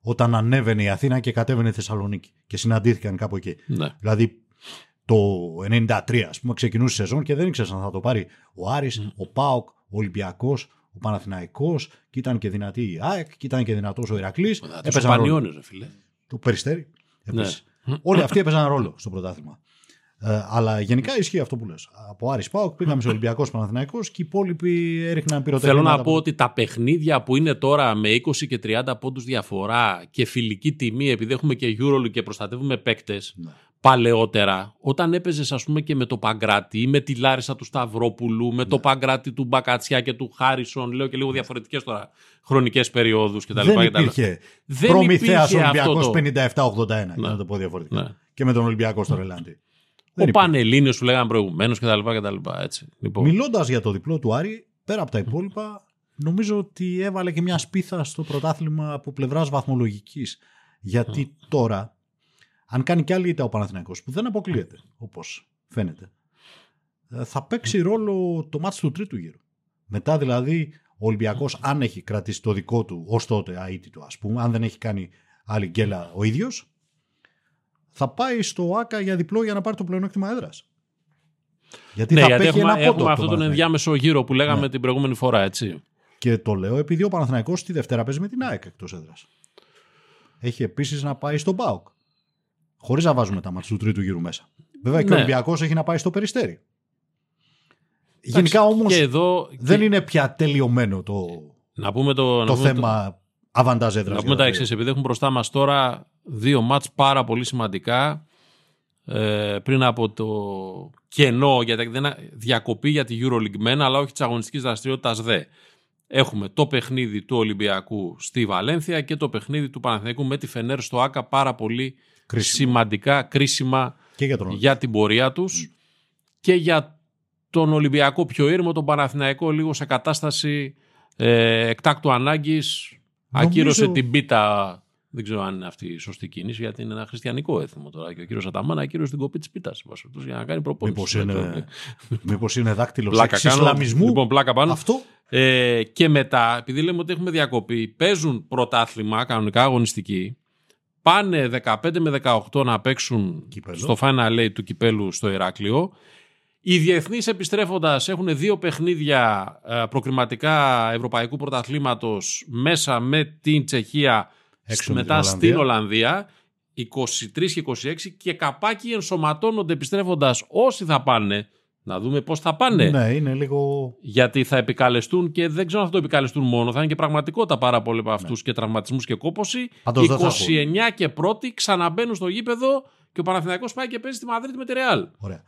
Όταν ανέβαινε η Αθήνα και κατέβαινε η Θεσσαλονίκη και συναντήθηκαν κάπου εκεί. Ναι. Δηλαδή το 93, ας πούμε, ξεκινούσε η σεζόν και δεν ήξερε αν θα το πάρει ο Άρης, ο Πάοκ, ο Ολυμπιακός, ο Παναθηναϊκός και ήταν και δυνατή η ΑΕΚ και ήταν και δυνατός ο Ηρακλής. Τους Πανιόνιο, ρε φίλε. Το Περιστέρι. Επίσης. Ναι. Όλοι αυτοί έπαιζαν ρόλο στο πρωτάθλημα. Ε, αλλά γενικά ισχύει αυτό που λες. Από Άρης Πάοκ πήγαμε σε Ολυμπιακός Παναθηναϊκός και οι υπόλοιποι έριχναν πυροτεχνήματα. Θέλω να πω ότι τα παιχνίδια που είναι τώρα με 20 και 30 πόντους διαφορά και φιλική τιμή, επειδή έχουμε και EuroLeague και προστατεύουμε παίκτες Ναι. παλαιότερα, όταν έπαιζες, ας πούμε, και με το Παγκράτη ή με τη Λάρισα του Σταυρόπουλου, με Ναι. το Παγκράτη του Μπακατσιά και του Χάρισον, λέω και λίγο διαφορετικές τώρα χρονικές περιόδους κτλ. Δεν υπήρχε Δεν Προμηθέας υπήρχε αυτό Ολυμπιακός το- 57-81, για να το πω διαφορετικά. Ναι. Και με τον Ολυμπιακό στο Ρελάντι. Ο Δεν υπήρχε. Πανελλήνιος που λέγαμε προηγουμένως κτλ. κτλ έτσι. Λοιπόν, Μιλώντας για το διπλό του Άρη, πέρα από τα υπόλοιπα, νομίζω ότι έβαλε και μια σπίθα στο πρωτάθλημα από πλευράς βαθμολογικής. Γιατί τώρα, αν κάνει και άλλη ήττα ο Παναθηναϊκός, που δεν αποκλείεται, όπως φαίνεται, ε, θα παίξει ρόλο το μάτς του τρίτου γύρου. Μετά δηλαδή ο Ολυμπιακός αν έχει κρατήσει το δικό του ως τότε αίτητο ας πούμε, αν δεν έχει κάνει άλλη γκέλα ο ίδιος, θα πάει στο ΆΚΑ για διπλό για να πάρει το πλεονέκτημα έδρας. Γιατί ναι, θα γιατί παίξει έχουμε, ένα πόντο έχουμε το αυτόν τον Παναθηναϊκό. ενδιάμεσο γύρο που λέγαμε Ναι. την προηγούμενη φορά, έτσι. Και το λέω επειδή ο Παναθηναϊκός τη Δευτέρα παίζει με την ΑΕΚ εκτός έδρας. Έχει επίσης να πάει στον ΠΑΟΚ. Χωρίς να βάζουμε τα μάτια του τρίτου γύρου μέσα. Βέβαια και ο Ναι. Ολυμπιακός έχει να πάει στο Περιστέρι. Γενικά όμως Και εδώ. δεν και- είναι πια τελειωμένο το, Να πούμε το, να το πούμε θέμα αβαντάζ έδρας. Να για πούμε τα το εξής, επειδή έχουν μπροστά μας τώρα δύο μάτς πάρα πολύ σημαντικά ε, πριν από το κενό για τα, δεν, διακοπή για τη EuroLeague μένα, αλλά όχι της αγωνιστικής δραστηριότητας δε. Έχουμε το παιχνίδι του Ολυμπιακού στη Βαλένθια και το παιχνίδι του Παναθηναϊκού με τη Φενέρ στο ΆΚΑ πάρα πολύ Κρίσιμο. σημαντικά, κρίσιμα Και για τον για την πορεία τους και για τον Ολυμπιακό πιο ήρμο, τον Παναθηναϊκό λίγο σε κατάσταση ε, εκτάκτου ανάγκης Νομίζω- ακύρωσε την πίτα δεν ξέρω αν είναι αυτή η σωστή κίνηση γιατί είναι ένα χριστιανικό έθιμο τώρα και ο κύριος Αταμάνα ακύρωσε την κοπή της πίτας εν πάση περιπτώσει, για να κάνει προπόνηση. Μήπως είναι, μήπως είναι δάκτυλος πλάκα κάνω. εξισλαμισμού. Λοιπόν, πλάκα πάνω. Αυτό Ε, και μετά, επειδή λέμε ότι έχουμε διακοπή, παίζουν πρωτάθλημα, κανονικά αγωνιστική, πάνε 15 με 18 να παίξουν Κύπελλο. στο Final Eight του κυπέλου στο Ηράκλειο Οι διεθνείς επιστρέφοντας έχουν δύο παιχνίδια ε, προκριματικά Ευρωπαϊκού Πρωταθλήματος μέσα με την Τσεχία, Έξω με μετά την στην Ολλανδία. 23 και 26 και καπάκι ενσωματώνονται επιστρέφοντας όσοι θα πάνε. Να δούμε πώς θα πάνε. Ναι, είναι λίγο. Γιατί θα επικαλεστούν και δεν ξέρω αν θα το επικαλεστούν μόνο. Θα είναι και πραγματικότητα πάρα πολλοί από αυτούς και τραυματισμούς και κόπωση. Ναι. Πάντως δεν θα 29 και πρώτοι ξαναμπαίνουν στο γήπεδο και ο Παναθηναϊκός πάει και παίζει στη Μαδρίτη με τη Ρεάλ. Ωραία.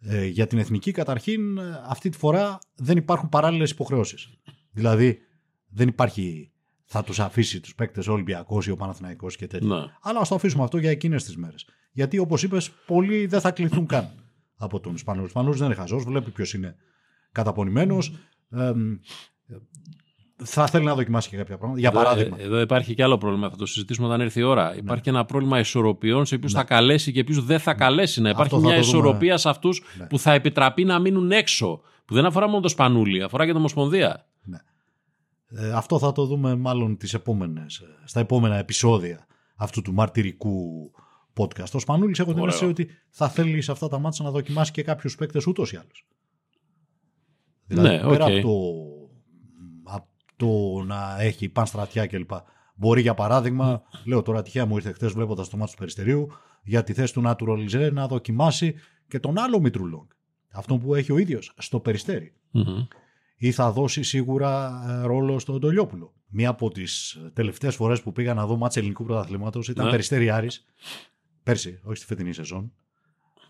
Ε, για την εθνική, καταρχήν, ε, αυτή τη φορά δεν υπάρχουν παράλληλες υποχρεώσεις. Δηλαδή, δεν υπάρχει. Θα τους αφήσει τους παίκτες ο Ολυμπιακός ή ο Παναθηναϊκός και τέτοια. Ναι. Αλλά ας το αφήσουμε αυτό για εκείνες τις μέρες. Γιατί, όπως είπες, πολλοί δεν θα κληθούν καν από τον Ισπανό. Ο Ισπανό δεν είναι χαζός, βλέπει ποιος είναι καταπονημένος. Ε, θα θέλει να δοκιμάσει και κάποια πράγματα. Για Εδώ- παράδειγμα. ε, Εδώ υπάρχει και άλλο πρόβλημα. Θα το συζητήσουμε όταν έρθει η ώρα. Υπάρχει και ένα πρόβλημα ισορροπιών σε ποιους θα καλέσει και ποιους δεν θα καλέσει. Να υπάρχει Αυτό θα μια το δούμε. ισορροπία σε αυτούς Ναι. που θα επιτραπεί να μείνουν έξω. Που δεν αφορά μόνο το Σπανούλι, αφορά και το Ομοσπονδία. Ε, αυτό θα το δούμε μάλλον τις επόμενες, ε, στα επόμενα επεισόδια αυτού του μαρτυρικού podcast. Ο Σπανούλης έχω την Ωραίο. αίσθηση ότι θα θέλεις σε αυτά τα μάτια να δοκιμάσεις και κάποιους παίκτες ούτως ή άλλως. Δηλαδή Ναι, πέρα οκ. από, το, από το να έχει πανστρατιά κλπ. Μπορεί για παράδειγμα, λέω τώρα τυχαία μου ήρθε χθες βλέποντας το ματς του Περιστερίου, για τη θέση του naturalized να δοκιμάσει και τον άλλο Μήτρου-Λονγκ. Αυτό που έχει ο ίδιος στο Περιστέρι Μμμ. Ή θα δώσει σίγουρα ε, ρόλο στον Τολιόπουλο. Μία από τις τελευταίες φορές που πήγα να δω ματς ελληνικού πρωταθλήματος ήταν Ναι. Περιστέρι Άρης, πέρσι, όχι στη φετινή σεζόν,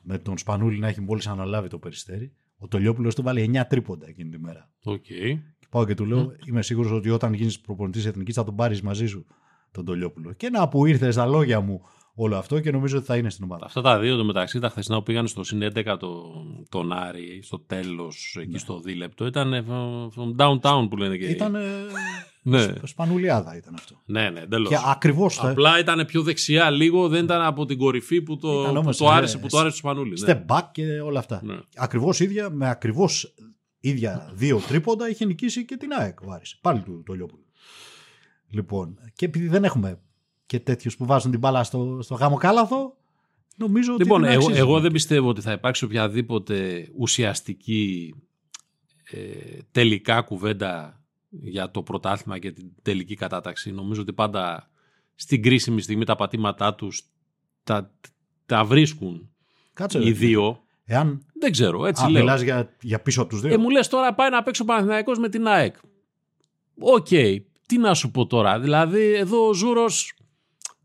με τον Σπανούλη να έχει μόλις αναλάβει το Περιστέρι. Ο Τολιόπουλος του βάλει 9 τρίποντα εκείνη τη μέρα. Οκ. Και πάω και του λέω: Είμαι σίγουρος ότι όταν γίνεις προπονητής εθνικής θα τον πάρεις μαζί σου τον Τολιόπουλο. Και να που ήρθε στα λόγια μου όλο αυτό και νομίζω ότι θα είναι στην ομάδα. Αυτά τα δύο το μεταξύ, τα χθεσινά που πήγαν στο συν 11 το, τον Άρη, στο τέλος, εκεί στο δίλεπτο, ήταν ε, from downtown που λένε και. Ήταν. ε, Ναι, σπ- Σπανουλιάδα ήταν αυτό. ναι, ναι, εντελώς. Και ακριβώς. Απλά ήταν πιο δεξιά λίγο, δεν ήταν από την κορυφή που το, Ήταν που όμως, το ε, άρεσε, που το άρεσε του Σπανούλη. Ναι. step back και όλα αυτά. Ναι. Ακριβώς ίδια, με ακριβώς ίδια δύο τρίποντα είχε νικήσει και την ΑΕΚ ο Άρης. Πάλι του το Λιόπουλο. Λοιπόν, και επειδή δεν έχουμε και τέτοιους που βάζουν την μπάλα στο, στο γάμο κάλαθο, νομίζω ότι. Λοιπόν, την εγώ, αξίζει. εγώ δεν πιστεύω ότι θα υπάρξει οποιαδήποτε ουσιαστική ε, τελικά κουβέντα για το πρωτάθλημα και την τελική κατάταξη. Νομίζω ότι πάντα στην κρίσιμη στιγμή τα πατήματά τους τα, τα βρίσκουν Κάτσε. οι ρε. δύο. Εάν. Δεν ξέρω, έτσι Α, λέω. μιλάς για, για πίσω από τους δύο. Ε, μου λες τώρα πάει να παίξει ο Παναθηναϊκός με την ΑΕΚ. Οκ, τι να σου πω τώρα. Δηλαδή εδώ ο Ζούρος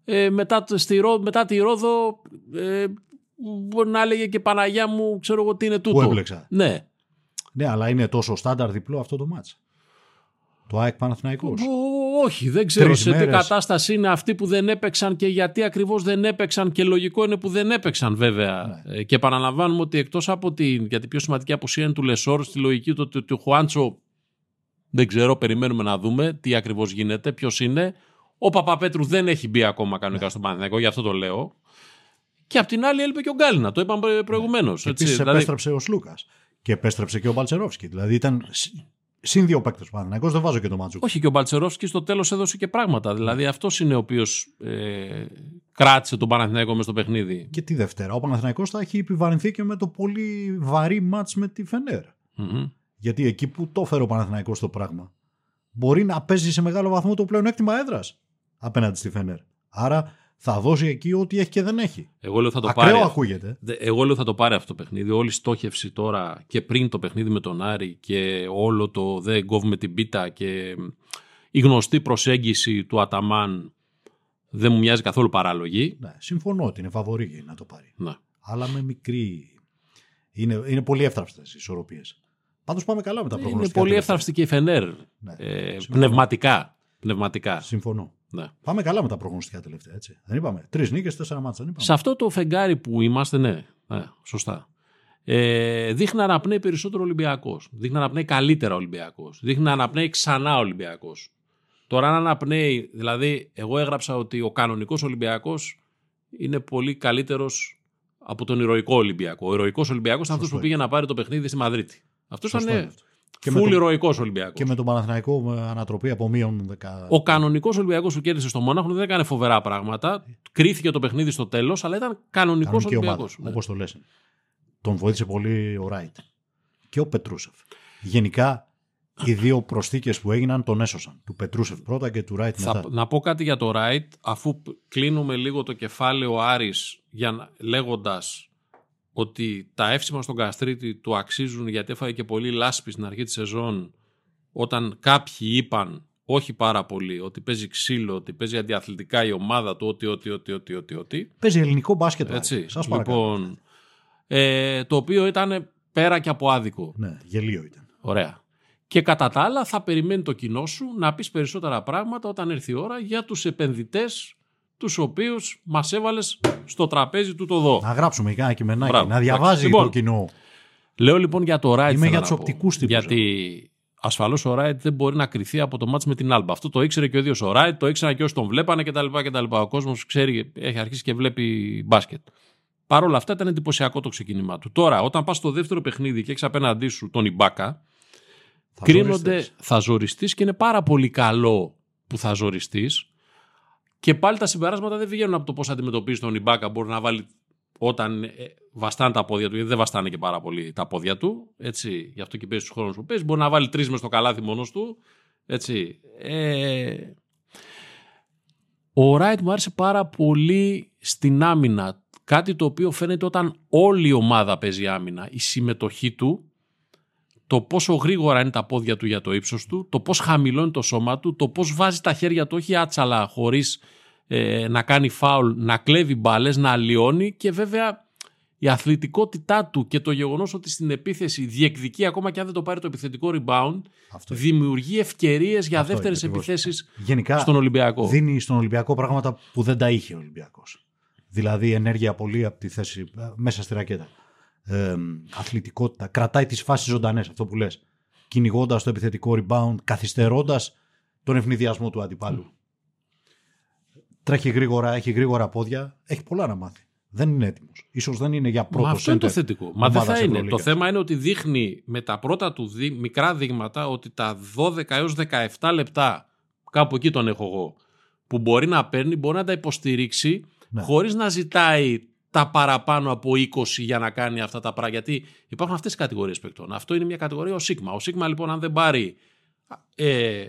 ε, μετά, το- στη, Ρώ- μετά τη Ρόδο ε, μπορεί να έλεγε και Παναγιά μου ξέρω εγώ τι είναι τούτο. που έμπλεξα. Ναι. Ναι, αλλά είναι τόσο στάνταρ διπλό αυτό το ματς. Το ΑΕΚ Παναθηναϊκός. Ο- όχι, δεν ξέρω Τρεις σε τι μέρες. κατάσταση είναι αυτοί που δεν έπαιξαν και γιατί ακριβώς δεν έπαιξαν και λογικό είναι που δεν έπαιξαν βέβαια. Ναι. Ε, Και επαναλαμβάνουμε ότι εκτός από την, για την πιο σημαντική απουσία είναι του Λεσόρ στη λογική του ότι ο Χουάντσο δεν ξέρω, περιμένουμε να δούμε τι ακριβώς γίνεται, ποιος είναι. Ο Παπαπέτρου δεν έχει μπει ακόμα Ναι. κανονικά στον Παναθηναϊκό, γι' αυτό το λέω. Και απ' την άλλη έλειπε και ο Γκάλινα, το είπαμε προηγουμένως. Και έτσι. επίσης Δηλαδή, επέστρεψε ο Σλούκας. Και επέστρεψε και ο Μπαλτσερόφσκι. Δηλαδή ήταν συ- συν δύο παίκτες Παναθηναϊκός, δεν βάζω και το Μάτζουκ. Όχι, και ο Μπαλτσερόφσκι στο τέλος έδωσε και πράγματα. Δηλαδή αυτός είναι ο οποίος ε, κράτησε τον Παναθηναϊκό μέσα στο παιχνίδι. Και τη Δευτέρα. Ο Παναθηναϊκός θα έχει επιβαρυνθεί και με το πολύ βαρύ μάτς με τη Φενέρ. Μμμ. Γιατί εκεί που το έφερε ο Παναθηναϊκός το πράγμα, μπορεί να παίζει σε μεγάλο βαθμό το πλεονέκτημα έδρας απέναντι στη Φενέρ. Άρα θα δώσει εκεί ό,τι έχει και δεν έχει. Εγώ λέω θα το Ακραίο πάρει. ακούγεται. Δε- Εγώ λέω θα το πάρει αυτό το παιχνίδι. Όλη η στόχευση τώρα και πριν το παιχνίδι με τον Άρη και όλο το δεν κόβουμε την πίτα και η γνωστή προσέγγιση του Αταμάν δεν μου μοιάζει καθόλου παράλογη. Ναι, συμφωνώ ότι είναι φαβορή να το πάρει. Ναι. Αλλά με μικρή. Είναι, είναι πολύ εύθραυστες οι ισορροπίες. Πάντως πάμε καλά με τα Είναι προγνωστικά. πολύ τελευταία. εύθραυστη και η Φενέρ. Ναι, Ε, συμφωνώ. πνευματικά. Πνευματικά. Συμφωνώ. Ναι. Πάμε καλά με τα προγνωστικά τελευταία, έτσι. Δεν είπαμε. Τρεις νίκες, τέσσερα μάτσα. Δεν είπαμε. Σε αυτό το φεγγάρι που είμαστε, ναι, ναι σωστά. Ε, δείχνει να αναπνέει περισσότερο Ολυμπιακός. Δείχνει να αναπνέει καλύτερα Ολυμπιακός. Δείχνει να αναπνέει ξανά Ολυμπιακός. Τώρα, αν αναπνέει, δηλαδή, εγώ έγραψα ότι ο κανονικός Ολυμπιακός είναι πολύ καλύτερος από τον ηρωικό Ολυμπιακό. Ο ηρωικός Ολυμπιακός ήταν αυτός Σωστό που πήγε να πάρει το παιχνίδι στη Μαδρίτη. Αυτός Σωστό ήταν είναι αυτό. Και με φουλ το- ηρωικό Ολυμπιακός. Και με τον Παναθηναϊκό με ανατροπή από μείον 10. Ο κανονικός Ολυμπιακός που κέρδισε στο Μόναχο δεν έκανε φοβερά πράγματα. Κρίθηκε το παιχνίδι στο τέλος, αλλά ήταν κανονικός κανονική ομάδα. Ολυμπιακός. Ναι. Όπως το λες. τον βοήθησε πολύ ο Ράιτ. Και ο Πετρούσεφ. Γενικά οι δύο προσθήκες που έγιναν τον έσωσαν. Του Πετρούσεφ πρώτα και του Ράιτ μετά. Θα, να πω κάτι για το Ράιτ, αφού κλείνουμε λίγο το κεφάλαιο Άρης για να, λέγοντας ότι τα εύσημα στον Καστρίτη του αξίζουν γιατί έφαγε και πολύ λάσπη στην αρχή της σεζόν όταν κάποιοι είπαν όχι πάρα πολύ, ότι παίζει ξύλο, ότι παίζει αντιαθλητικά η ομάδα του, ότι, ότι, ότι, ότι, ότι, ότι. Παίζει ελληνικό μπάσκετ. Έτσι, Σας παρακαλώ. λοιπόν, ε, το οποίο ήταν πέρα και από άδικο. Ναι, γελίο ήταν. Ωραία. Και κατά τα άλλα θα περιμένει το κοινό σου να πεις περισσότερα πράγματα όταν έρθει η ώρα για τους επενδυτές τους οποίους μας έβαλες στο τραπέζι του το δω. Να γράψουμε κάνα κειμενάκι, Μπράβο. να διαβάζει Λοιπόν, το κοινό. Λέω λοιπόν για το Ράιτ. Είμαι θέλω για να τους πω. οπτικούς τύπους, Γιατί ασφαλώς ο Ράιτ δεν μπορεί να κρυθεί από το μάτς με την Άλμπα. Αυτό το ήξερε και ο ίδιος ο Ράιτ, το ήξεραν και όσοι τον βλέπανε κτλ. κτλ. Ο κόσμος ξέρει, έχει αρχίσει και βλέπει μπάσκετ. Παρ' όλα αυτά ήταν εντυπωσιακό το ξεκίνημά του. Τώρα, όταν πας στο δεύτερο παιχνίδι και έχεις απέναντί σου τον Ιμπάκα, Θα κρίνονται, ζοριστείς. θα ζοριστείς και είναι πάρα πολύ καλό που θα ζοριστείς και πάλι τα συμπεράσματα δεν βγαίνουν από το πώς αντιμετωπίζεις τον Ιμπάκα. Μπορεί να βάλει όταν ε, βαστάνε τα πόδια του, γιατί δεν βαστάνε και πάρα πολύ τα πόδια του, έτσι, γι' αυτό και παίζει στους χρόνους που παίζει, μπορεί να βάλει τρεις μες στο καλάθι μόνος του, έτσι. Ε, ο Ράιτ μου άρεσε πάρα πολύ στην άμυνα, κάτι το οποίο φαίνεται όταν όλη η ομάδα παίζει άμυνα, η συμμετοχή του, το πόσο γρήγορα είναι τα πόδια του για το ύψος του, το πώς χαμηλώνει το σώμα του, το πώς βάζει τα χέρια του όχι άτσαλα χωρίς ε, να κάνει φάουλ, να κλέβει μπάλες, να αλλοιώνει και βέβαια η αθλητικότητά του και το γεγονός ότι στην επίθεση διεκδικεί ακόμα και αν δεν το πάρει το επιθετικό rebound Αυτό. δημιουργεί ευκαιρίες για Αυτό δεύτερες είναι ακριβώς. επιθέσεις Γενικά στον Ολυμπιακό. δίνει στον Ολυμπιακό πράγματα που δεν τα είχε ο Ολυμπιακός. Δηλαδή ενέργεια πολύ από τη θέση ε, μέσα στη ρακέτα. Ε, αθλητικότητα. Κρατάει τις φάσεις ζωντανές, αυτό που λες. Κυνηγώντας το επιθετικό rebound, καθυστερώντας τον ευνηδιασμό του αντιπάλου. Τρέχει γρήγορα, έχει γρήγορα πόδια, έχει πολλά να μάθει. Δεν είναι έτοιμος. Ίσως δεν είναι για πρώτο Μα αυτό είναι το center θετικό. Μα δεν ομάδας θα είναι. Το Ευρωλίγκας. θέμα είναι ότι δείχνει με τα πρώτα του δι- μικρά δείγματα ότι τα 12 έως 17 λεπτά, κάπου εκεί τον έχω εγώ, που μπορεί να παίρνει, μπορεί να τα υποστηρίξει Ναι. χωρίς να ζητάει τα παραπάνω από 20 για να κάνει αυτά τα πράγματα. Γιατί υπάρχουν αυτές οι κατηγορίες παικτών. Αυτό είναι μια κατηγορία ο Σίγμα. Ο Σίγμα λοιπόν αν δεν πάρει ε,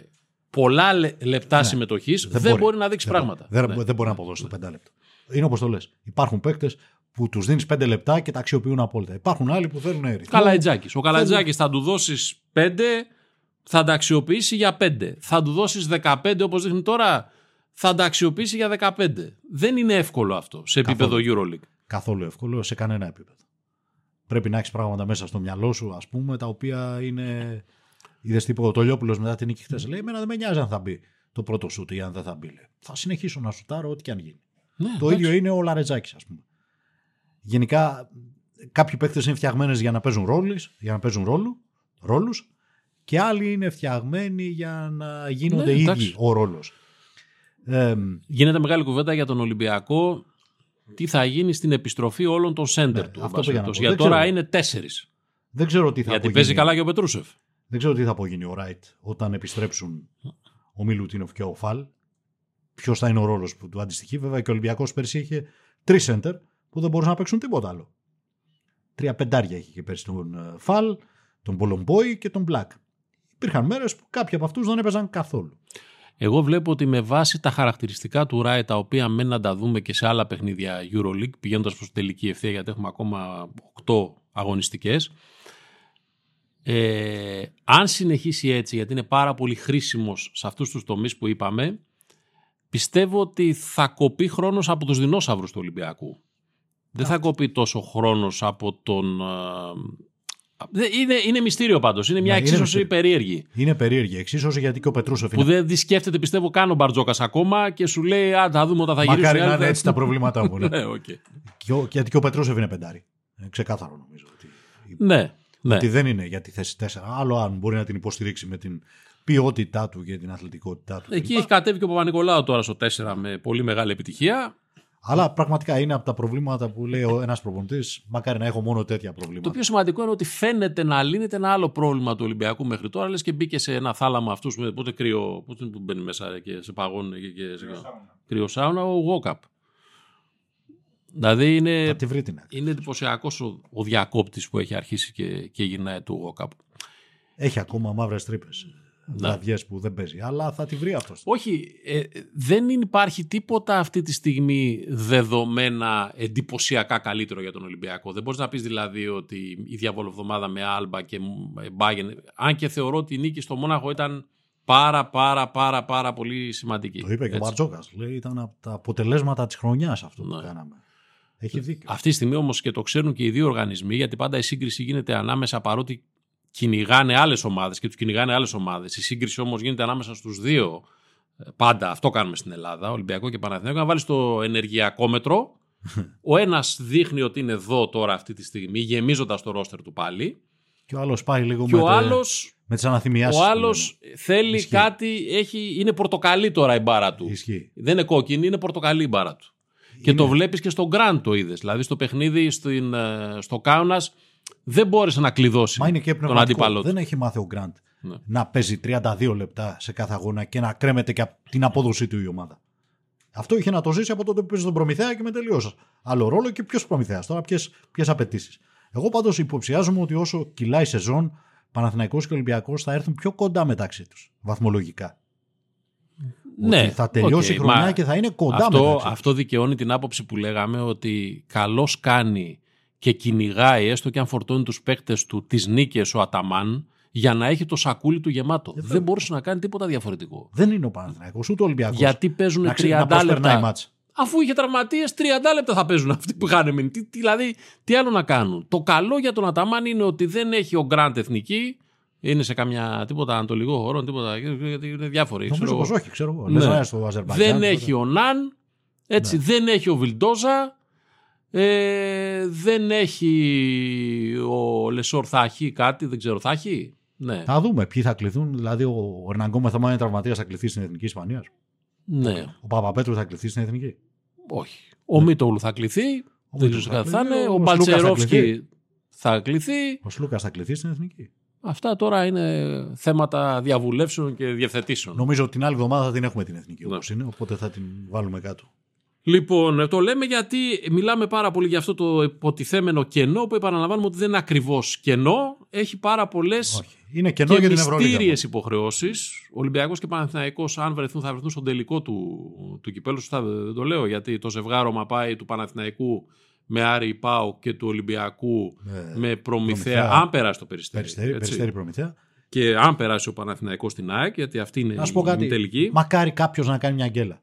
πολλά λε- λεπτά συμμετοχής δεν, μπορεί. να δείξει Ναι. Δεν πράγματα. μπορεί. Δεν, Ναι. δεν μπορεί να αποδώσει το πεντάλεπτο. Είναι όπως το λες. Υπάρχουν παίκτες που τους δίνεις πέντε λεπτά και τα αξιοποιούν απόλυτα. Υπάρχουν άλλοι που θέλουν ρυθμό. Καλατζάκης. Ο Καλατζάκης θα του δώσεις 5, θα τα αξιοποιήσει για 5. Θα του δώσεις 15 όπως δείχνει τώρα, θα τα αξιοποιήσει για 15. Δεν είναι εύκολο αυτό σε επίπεδο EuroLeague. Καθόλου εύκολο σε κανένα επίπεδο. Πρέπει να έχεις πράγματα μέσα στο μυαλό σου, ας πούμε, τα οποία είναι. Είδες τίποτα. Ο Τολιόπουλος μετά την νίκη χθες; Λέει: Εμένα δεν με νοιάζει αν θα μπει το πρώτο σουτ ή αν δεν θα μπει. Λέει. Θα συνεχίσω να σουτάρω ό,τι και αν γίνει. Ναι, Το ίδιο είναι ο Λαρετζάκης, ας πούμε. Γενικά, κάποιοι παίκτες είναι φτιαγμένες για να παίζουν ρόλους, για να παίζουν ρόλου, ρόλους και άλλοι είναι φτιαγμένοι για να γίνονται Ναι, ίδιοι εντάξει. ο ρόλος. Ε, Γίνεται μεγάλη κουβέντα για τον Ολυμπιακό τι θα γίνει στην επιστροφή όλων των σέντερ Ναι, του. αυτό εν πάση πήγα να περιπτώσει. πω. Για Δεν τώρα ξέρω. είναι τέσσερις. δεν ξέρω τι θα Γιατί απογίνει. παίζει καλά και ο Πετρούσεφ. Δεν ξέρω τι θα απογίνει ο Ράιτ όταν επιστρέψουν ο Μιλουτίνοφ και ο Φαλ. Ποιος θα είναι ο ρόλος που του αντιστοιχεί. Βέβαια και ο Ολυμπιακός πέρσι είχε τρεις σέντερ που δεν μπορούσαν να παίξουν τίποτα άλλο. Τρία πεντάρια είχε και πέρσι τον ε, Φαλ, τον Πολομπόη και τον Μπλακ. Υπήρχαν μέρες που κάποιοι από αυτούς δεν έπαιζαν καθόλου. Εγώ βλέπω ότι με βάση τα χαρακτηριστικά του Ράι, τα οποία μένει να τα δούμε και σε άλλα παιχνίδια EuroLeague, πηγαίνοντας προς τελική ευθεία, γιατί έχουμε ακόμα 8 αγωνιστικές. Ε, αν συνεχίσει έτσι, γιατί είναι πάρα πολύ χρήσιμος σε αυτούς τους τομείς που είπαμε, πιστεύω ότι θα κοπεί χρόνος από τους δεινόσαυρους του Ολυμπιακού. Δεν θα κοπεί τόσο χρόνος από τον... ε, δεν- Είναι, είναι μυστήριο πάντως, είναι μια Ναι, είναι εξίσωση μυστήριο. περίεργη. Είναι περίεργη εξίσωση γιατί και ο Πετρούσεφ Που είναι. δεν δι σκέφτεται, πιστεύω, καν ο Μπαρτζόκας ακόμα και σου λέει: Α, θα δούμε όταν θα γυρίσουν. Μακάρι οι να άλλοι, είναι θα- έτσι τα προβλήματά μου. Ναι. ναι, οκ. και ο, γιατί και ο Πετρούσεφ είναι πεντάρι. Ε, ξεκάθαρο νομίζω. Ότι, ναι, ναι. ότι δεν είναι για τη θέση 4. Άλλο αν μπορεί να την υποστηρίξει με την ποιότητά του και την αθλητικότητά του. Εκεί κλπ. έχει κατέβει και ο Παπα-Νικολάου τώρα στο 4 με πολύ μεγάλη επιτυχία. Αλλά πραγματικά είναι από τα προβλήματα που λέει ένας προπονητής. Μακάρι να έχω μόνο τέτοια προβλήματα. Το πιο σημαντικό είναι ότι φαίνεται να λύνεται ένα άλλο πρόβλημα του Ολυμπιακού μέχρι τώρα. Λες και μπήκε σε ένα θάλαμα αυτούς με πότε κρύο. Πότε που μπαίνει μέσα ρε, και σε παγώνει και, και σε κρύο σάουνα, ο Γόκαπ. Δηλαδή είναι, Θα τη βρει την άκρη. είναι εντυπωσιακός ο, ο διακόπτης που έχει αρχίσει και, και γυρνάει του εγώ κάπου. Έχει ακόμα μαύρες τρύπες. Ναι. Βραδιές που δεν παίζει. Αλλά θα τη βρει αυτός. Όχι, ε, δεν υπάρχει τίποτα αυτή τη στιγμή δεδομένα εντυπωσιακά καλύτερο για τον Ολυμπιακό. Δεν μπορείς να πεις δηλαδή ότι η διαβολοβδομάδα με Άλμπα και Μπάγεν. Αν και θεωρώ ότι η νίκη στο Μόναχο ήταν πάρα πάρα πάρα πάρα πολύ σημαντική. Το είπε και ο Έτσι. Μπαρτζόκας. Λέει ήταν από τα αποτελέσματα της χρονιάς αυτό που Ναι. κάναμε. Έχει δίκιο. Αυτή τη στιγμή όμως και το ξέρουν και οι δύο οργανισμοί, γιατί πάντα η σύγκριση γίνεται ανάμεσα παρότι κυνηγάνε άλλες ομάδες και τους κυνηγάνε άλλες ομάδες. Η σύγκριση όμως γίνεται ανάμεσα στους δύο. ε, Πάντα αυτό κάνουμε στην Ελλάδα, Ολυμπιακό και Παναθηναϊκό. Να βάλεις το ενεργειακό μέτρο. Ο ένας δείχνει ότι είναι εδώ τώρα αυτή τη στιγμή, γεμίζοντας το ρόστερ του πάλι. Και ο άλλος πάει λίγο Και με, ο τε- άλλος με τις αναθυμιάσεις. ο άλλος θέλει Ισχύει. κάτι, έχει, είναι πορτοκαλί τώρα η μπάρα του. Ισχύει. Δεν είναι κόκκινη, είναι πορτοκαλί η μπάρα του. Και Είναι. το βλέπεις και στο Grand το είδες. Δηλαδή στο παιχνίδι στην, ε, στο Κάουνα δεν μπόρεσε να κλειδώσει Μα είναι και τον πνευματικό. αντίπαλό του. Δεν έχει μάθει ο Γκραντ Ναι. να παίζει 32 λεπτά σε κάθε αγώνα και να κρέμεται και από την απόδοσή του η ομάδα. Αυτό είχε να το ζήσει από τότε που παίζει τον Προμηθέα και με τελείωσα. Άλλο ρόλο και ποιος Προμηθέας. Τώρα ποιες απαιτήσεις. Εγώ πάντως υποψιάζομαι ότι όσο κυλάει η σεζόν, Παναθηναϊκός και Ολυμπιακός θα έρθουν πιο κοντά μεταξύ τους βαθμολογικά. Ναι, ότι θα τελειώσει οκ, η χρονιά μα και θα είναι κοντά αυτό, μεταξύ τους. αυτό δικαιώνει την άποψη που λέγαμε ότι καλώς κάνει και κυνηγάει έστω και αν φορτώνει τους παίκτες του τις νίκες ο Αταμάν για να έχει το σακούλι του γεμάτο. βέβαια. δεν μπορούσε να κάνει τίποτα διαφορετικό. Δεν είναι ο Παναθηναϊκός ούτε ο Ολυμπιακός. Γιατί παίζουν να, 30 ξε- να προσπερνάει λεπτά. ματς. Αφού είχε τραυματίες, 30 λεπτά θα παίζουν αυτοί που είχαν μείνει. Τι, τι- δηλαδή, τι άλλο να κάνουν. Το καλό για τον Αταμάν είναι ότι δεν έχει ο Γκραντ εθνική. Είναι σε καμιά τίποτα ανατολικό χώρο, τίποτα. Γιατί είναι διάφοροι. ξέρω Νομίζω εγώ. πως όχι, ξέρω εγώ. Ναι. Λες να είναι στο Αζερβαϊτζάν. Δεν τότε. έχει ο Ναν. Έτσι, δεν έχει ο Βιλντόζα. Ε, δεν έχει ο Λεσόρ θα έχει κάτι, δεν ξέρω, θα έχει. Ναι, Θα δούμε ποιοι θα κληθούν. Δηλαδή, ο Ερνανγκόμεθ άμα είναι τραυματίας, θα κληθεί στην Εθνική Ισπανίας. ναι, Ο Παπαπέτρου θα κληθεί στην Εθνική. όχι. Ο Μίτογλου θα κληθεί, δεν Μίτογλου ξέρω θα θα, θα κληθεί, είναι. ο Ο Σλούκας θα Μπαλτσερόφσκι κληθεί. θα κληθεί. Ο Σλούκας θα κληθεί στην Εθνική. Αυτά τώρα είναι θέματα διαβουλεύσεων και διευθετήσεων. Νομίζω ότι την άλλη εβδομάδα θα την έχουμε την Εθνική Ναι. όπως είναι, οπότε θα την βάλουμε κάτω. Λοιπόν, το λέμε γιατί μιλάμε πάρα πολύ για αυτό το υποτιθέμενο κενό που επαναλαμβάνουμε ότι δεν είναι ακριβώς κενό. Έχει πάρα πολλές Όχι. Είναι κενό και για την Ευρωλίγα. μυστήριες υποχρεώσεις. Ολυμπιακός και Παναθηναϊκός αν βρεθούν, θα βρεθούν στον τελικό του, του κυπέλους. Σωστά δεν το λέω γιατί το ζευγάρωμα πάει του Παναθηναϊκού με Άρη Πάο και του Ολυμπιακού Με με προμηθέα. Προμηθέα. Αν περάσει το περιστέρι. Περιστέρι, έτσι. περιστέρι προμηθεία. Και αν περάσει ο Παναθηναϊκός στην ΑΕΚ, γιατί αυτή είναι Να σου πω η, κάτι. η τελική. Μακάρι κάποιος να κάνει μια γκέλα.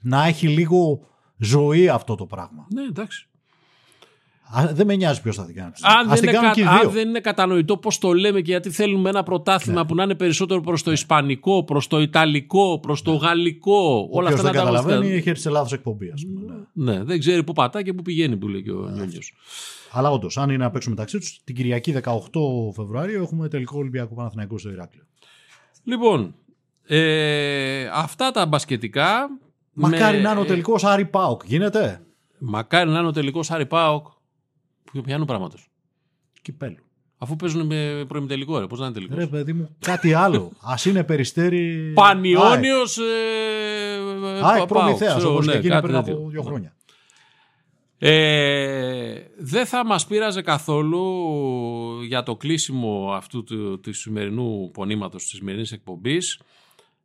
Να έχει λίγο ζωή αυτό το πράγμα. Ναι, εντάξει. Α, δεν με νοιάζει ποιος θα την κάνει. Αν, Ας δεν την είναι, κάνουν και οι κα- αν δύο. δεν είναι κατανοητό πώς το λέμε και γιατί θέλουμε ένα πρωτάθλημα Ναι. που να είναι περισσότερο προς το ισπανικό, προς το ιταλικό, προς το γαλλικό. όλα Όποιος αυτά δεν να τα καταλαβαίνει βρίσκουν. έχει έρθει σε λάθος εκπομπή. Ας πούμε, ναι. Ναι, δεν ξέρει πού πατά και πού πηγαίνει, που λέει και ο Νιόνιο. Αλλά όντως, αν είναι να παίξουν μεταξύ τους, την Κυριακή 18 Φεβρουαρίου έχουμε τελικό Ολυμπιακό Παναθηναϊκό στο Ηράκλειο. Λοιπόν, ε, αυτά τα μπασκετικά. Μακάρι με- να είναι ο τελικός Άρη Πάοκ. Γίνεται; Μακάρι να είναι ο τελικός Άρη Πάοκ. Που πιάνουν πράγματος. Κυπέλου. Αφού παίζουν με προημιτελικό, ρε. Πώς να είναι τελικός; Ρε παιδί μου, κάτι άλλο. Α είναι περιστέρι. Πανιόνιος. ΑΕΚ Προμηθέας, ναι, όπως και εκείνη πριν από δύο χρόνια. Ε, δεν θα μας πείραζε καθόλου για το κλείσιμο αυτού του, του σημερινού πονήματος της σημερινής εκπομπής.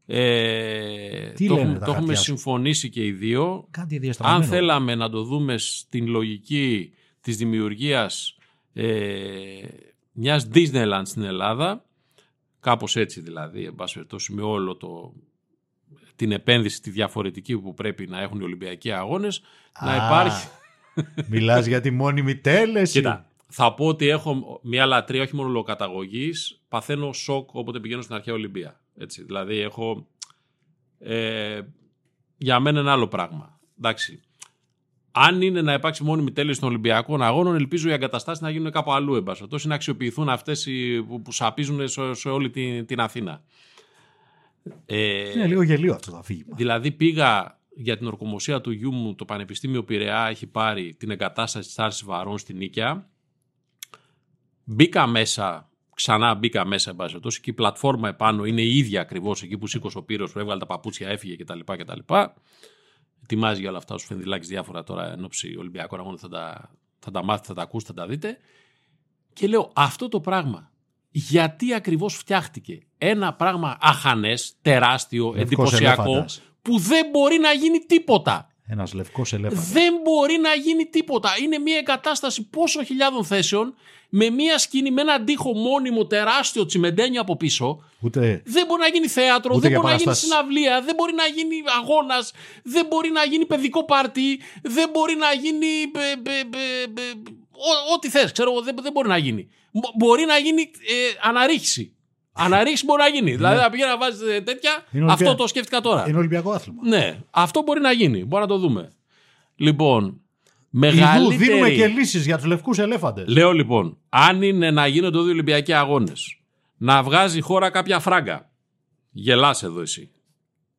Ε, Τι το λένε έχουμε, τα το έχουμε χαρτιά σου; συμφωνήσει και οι δύο. Κάτι διαστραμμένο. Αν θέλαμε να το δούμε στην λογική της δημιουργίας ε, μιας Disneyland στην Ελλάδα, κάπως έτσι δηλαδή, εν πάση περιπτώσει, με όλο το, την επένδυση τη διαφορετική που πρέπει να έχουν οι Ολυμπιακοί αγώνες, να Α, υπάρχει... Μιλάς για τη μόνιμη τέλεση. Κοίτα, θα πω ότι έχω μια λατρεία όχι μόνο λογοκαταγωγής, παθαίνω σοκ όποτε πηγαίνω στην αρχαία Ολυμπία. Έτσι, δηλαδή έχω. Ε, για μένα ένα άλλο πράγμα. Εντάξει. Αν είναι να υπάρξει μόνιμη τέλεση των Ολυμπιακών Αγώνων, ελπίζω οι εγκαταστάσεις να γίνουν κάπου αλλού. Εν πάση περιπτώσει, να αξιοποιηθούν αυτές που, που σαπίζουν σε, σε όλη την, την Αθήνα. Ε, Είναι λίγο γελίο αυτό το αφήγημα. Δηλαδή πήγα για την ορκομοσία του γιού μου, το Πανεπιστήμιο Πειραιά έχει πάρει την εγκατάσταση της Άρσης Βαρών στην Νίκαια. Μπήκα μέσα, ξανά μπήκα μέσα, εν πάση περιπτώσει, και η πλατφόρμα επάνω είναι η ίδια ακριβώς εκεί που σήκωσε ο Πύρος, που έβγαλε τα παπούτσια, έφυγε κτλ. κτλ. Ετοιμάζει για όλα αυτά ο Σφενδυλάκης διάφορα τώρα εν ώψη Ολυμπιακών αγώνων θα τα, θα τα μάθετε, θα τα ακούσετε, θα τα δείτε. Και λέω αυτό το πράγμα γιατί ακριβώς φτιάχτηκε; Ένα πράγμα αχανές, τεράστιο, Λευκός εντυπωσιακό ελέφαντας. που δεν μπορεί να γίνει τίποτα. Ένας λευκός ελέφαντας. Δεν μπορεί να γίνει τίποτα. Είναι μια εγκατάσταση πόσο χιλιάδων θέσεων με μια σκηνή, με έναν τοίχο μόνιμο τεράστιο τσιμεντένιο από πίσω. Ούτε Δεν μπορεί να γίνει θέατρο, Ούτε δεν για μπορεί να γίνει παραστάσεις. συναυλία, δεν μπορεί να γίνει αγώνας, δεν μπορεί να γίνει παιδικό πάρτι, δεν μπορεί να γίνει. ε, ε, ε, ε, ό- Ό,τι θες, ξέρω εγώ, δεν, δεν μπορεί να γίνει. Μπο- Μπορεί να γίνει ε, αναρρίχηση. Αναρρίχηση μπορεί να γίνει. δηλαδή να πηγαίνει να βάζει τέτοια. Ναι. Είναι Αυτό Ολυμπια- το σκέφτηκα τώρα. είναι Ολυμπιακό άθλημα. Ναι, αυτό μπορεί να γίνει. Μπορεί να το δούμε. Λοιπόν, Ιδού μεγαλύτερη... δίνουμε και λύσεις για τους λευκούς ελέφαντες. Λέω λοιπόν, αν είναι να γίνονται δύο Ολυμπιακοί αγώνες, να βγάζει η χώρα κάποια φράγκα. Γελάς εδώ εσύ.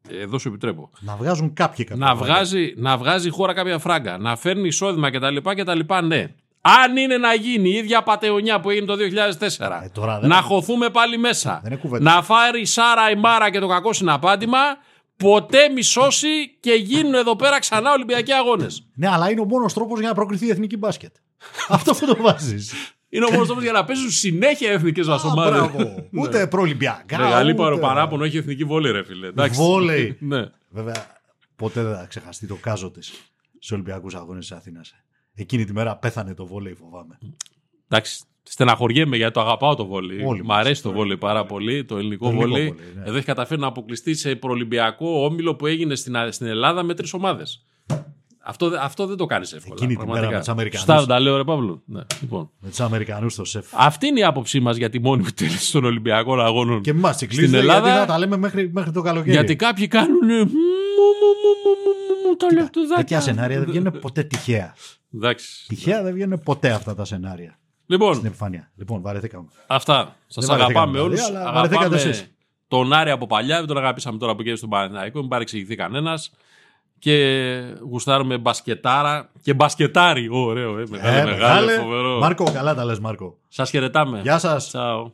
Εδώ σου επιτρέπω. Να βγάζουν κάποιοι κάποια Να πράγματα. βγάζει, να βγάζει η χώρα κάποια φράγκα. Να φέρνει εισόδημα κτλ. κτλ ναι. Αν είναι να γίνει η ίδια πατεωνιά που έγινε το 2004, Ε, τώρα δεν- να χωθούμε πάλι μέσα, Δεν είναι κουβέντα. να φάρει η Σάρα η Μάρα και το κακό συναπάντημα, ποτέ μη σώσει και γίνουν εδώ πέρα ξανά Ολυμπιακοί αγώνες. Ναι, αλλά είναι ο μόνος τρόπος για να προκριθεί η εθνική μπάσκετ. Αυτό που το βάζεις. Είναι ο μόνος τρόπος για να παίζουν συνέχεια εθνικές μα ομάδες. μπράβο. Ούτε προολυμπιακά. Μεγάλη ούτε- παράπονο έχει εθνική βόλη, ρε φίλε. Εντάξει. Βόλεϊ. ναι. Βέβαια, ποτέ δεν θα ξεχαστεί το κάζο τη στου Ολυμπιακούς Αγώνες της Αθήνας. Εκείνη τη μέρα πέθανε το βόλεϊ, φοβάμαι. Εντάξει. Στεναχωριέμαι γιατί το αγαπάω το βόλεϊ. Όλοι Μ' μας. αρέσει το βόλεϊ πάρα πολύ, το ελληνικό Το ελληνικό βόλεϊ. βόλεϊ, ναι. Εδώ έχει καταφέρει να αποκλειστεί σε προολυμπιακό όμιλο που έγινε στην, στην Ελλάδα με τρει ομάδε. Αυτό, δε- αυτό δεν το κάνει εύκολα. Εκείνη τη μέρα πραγματικά. με τους Αμερικανούς. Σωστά, τα λέω, ρε Παύλο. Ναι. Λοιπόν. Με του Αμερικανού στο σεφ. Αυτή είναι η άποψή μα για τη μόνιμη τέλεση των Ολυμπιακών Αγώνων. Και εμά Στην τσικλίζεται Ελλάδα- γιατί να τα λέμε μέχρι, μέχρι το καλοκαίρι. Γιατί κάποιοι κάνουν. «Μου, μου, μου, μου, μου, μου, τα λεπτουδάκια». Τέτοια σενάρια δεν βγαίνουν ποτέ τυχαία. Εντάξει. Τυχαία δεν βγαίνουν ποτέ αυτά τα σενάρια Λοιπόν, στην επιφάνεια. Λοιπόν, βαρεθήκαμε. Αυτά. Σας Δεν βαρεθήκαμε αγαπάμε δηλαδή, όλους. αλλά βαρεθήκατε Αγαπάμε εσείς. τον Άρη από παλιά, δεν τον αγαπήσαμε τώρα που γίνεται στον Παναθηναϊκό, μην παρεξηγηθεί κανένας. Και γουστάρουμε μπασκετάρα και μπασκετάρι. Ωραίο, ε, μεγάλο, Ε, μεγάλο, μεγάλε. φοβερό. Μάρκο, καλά τα λες Μάρκο. Σας χαιρετάμε. Γεια σας. Τσάου.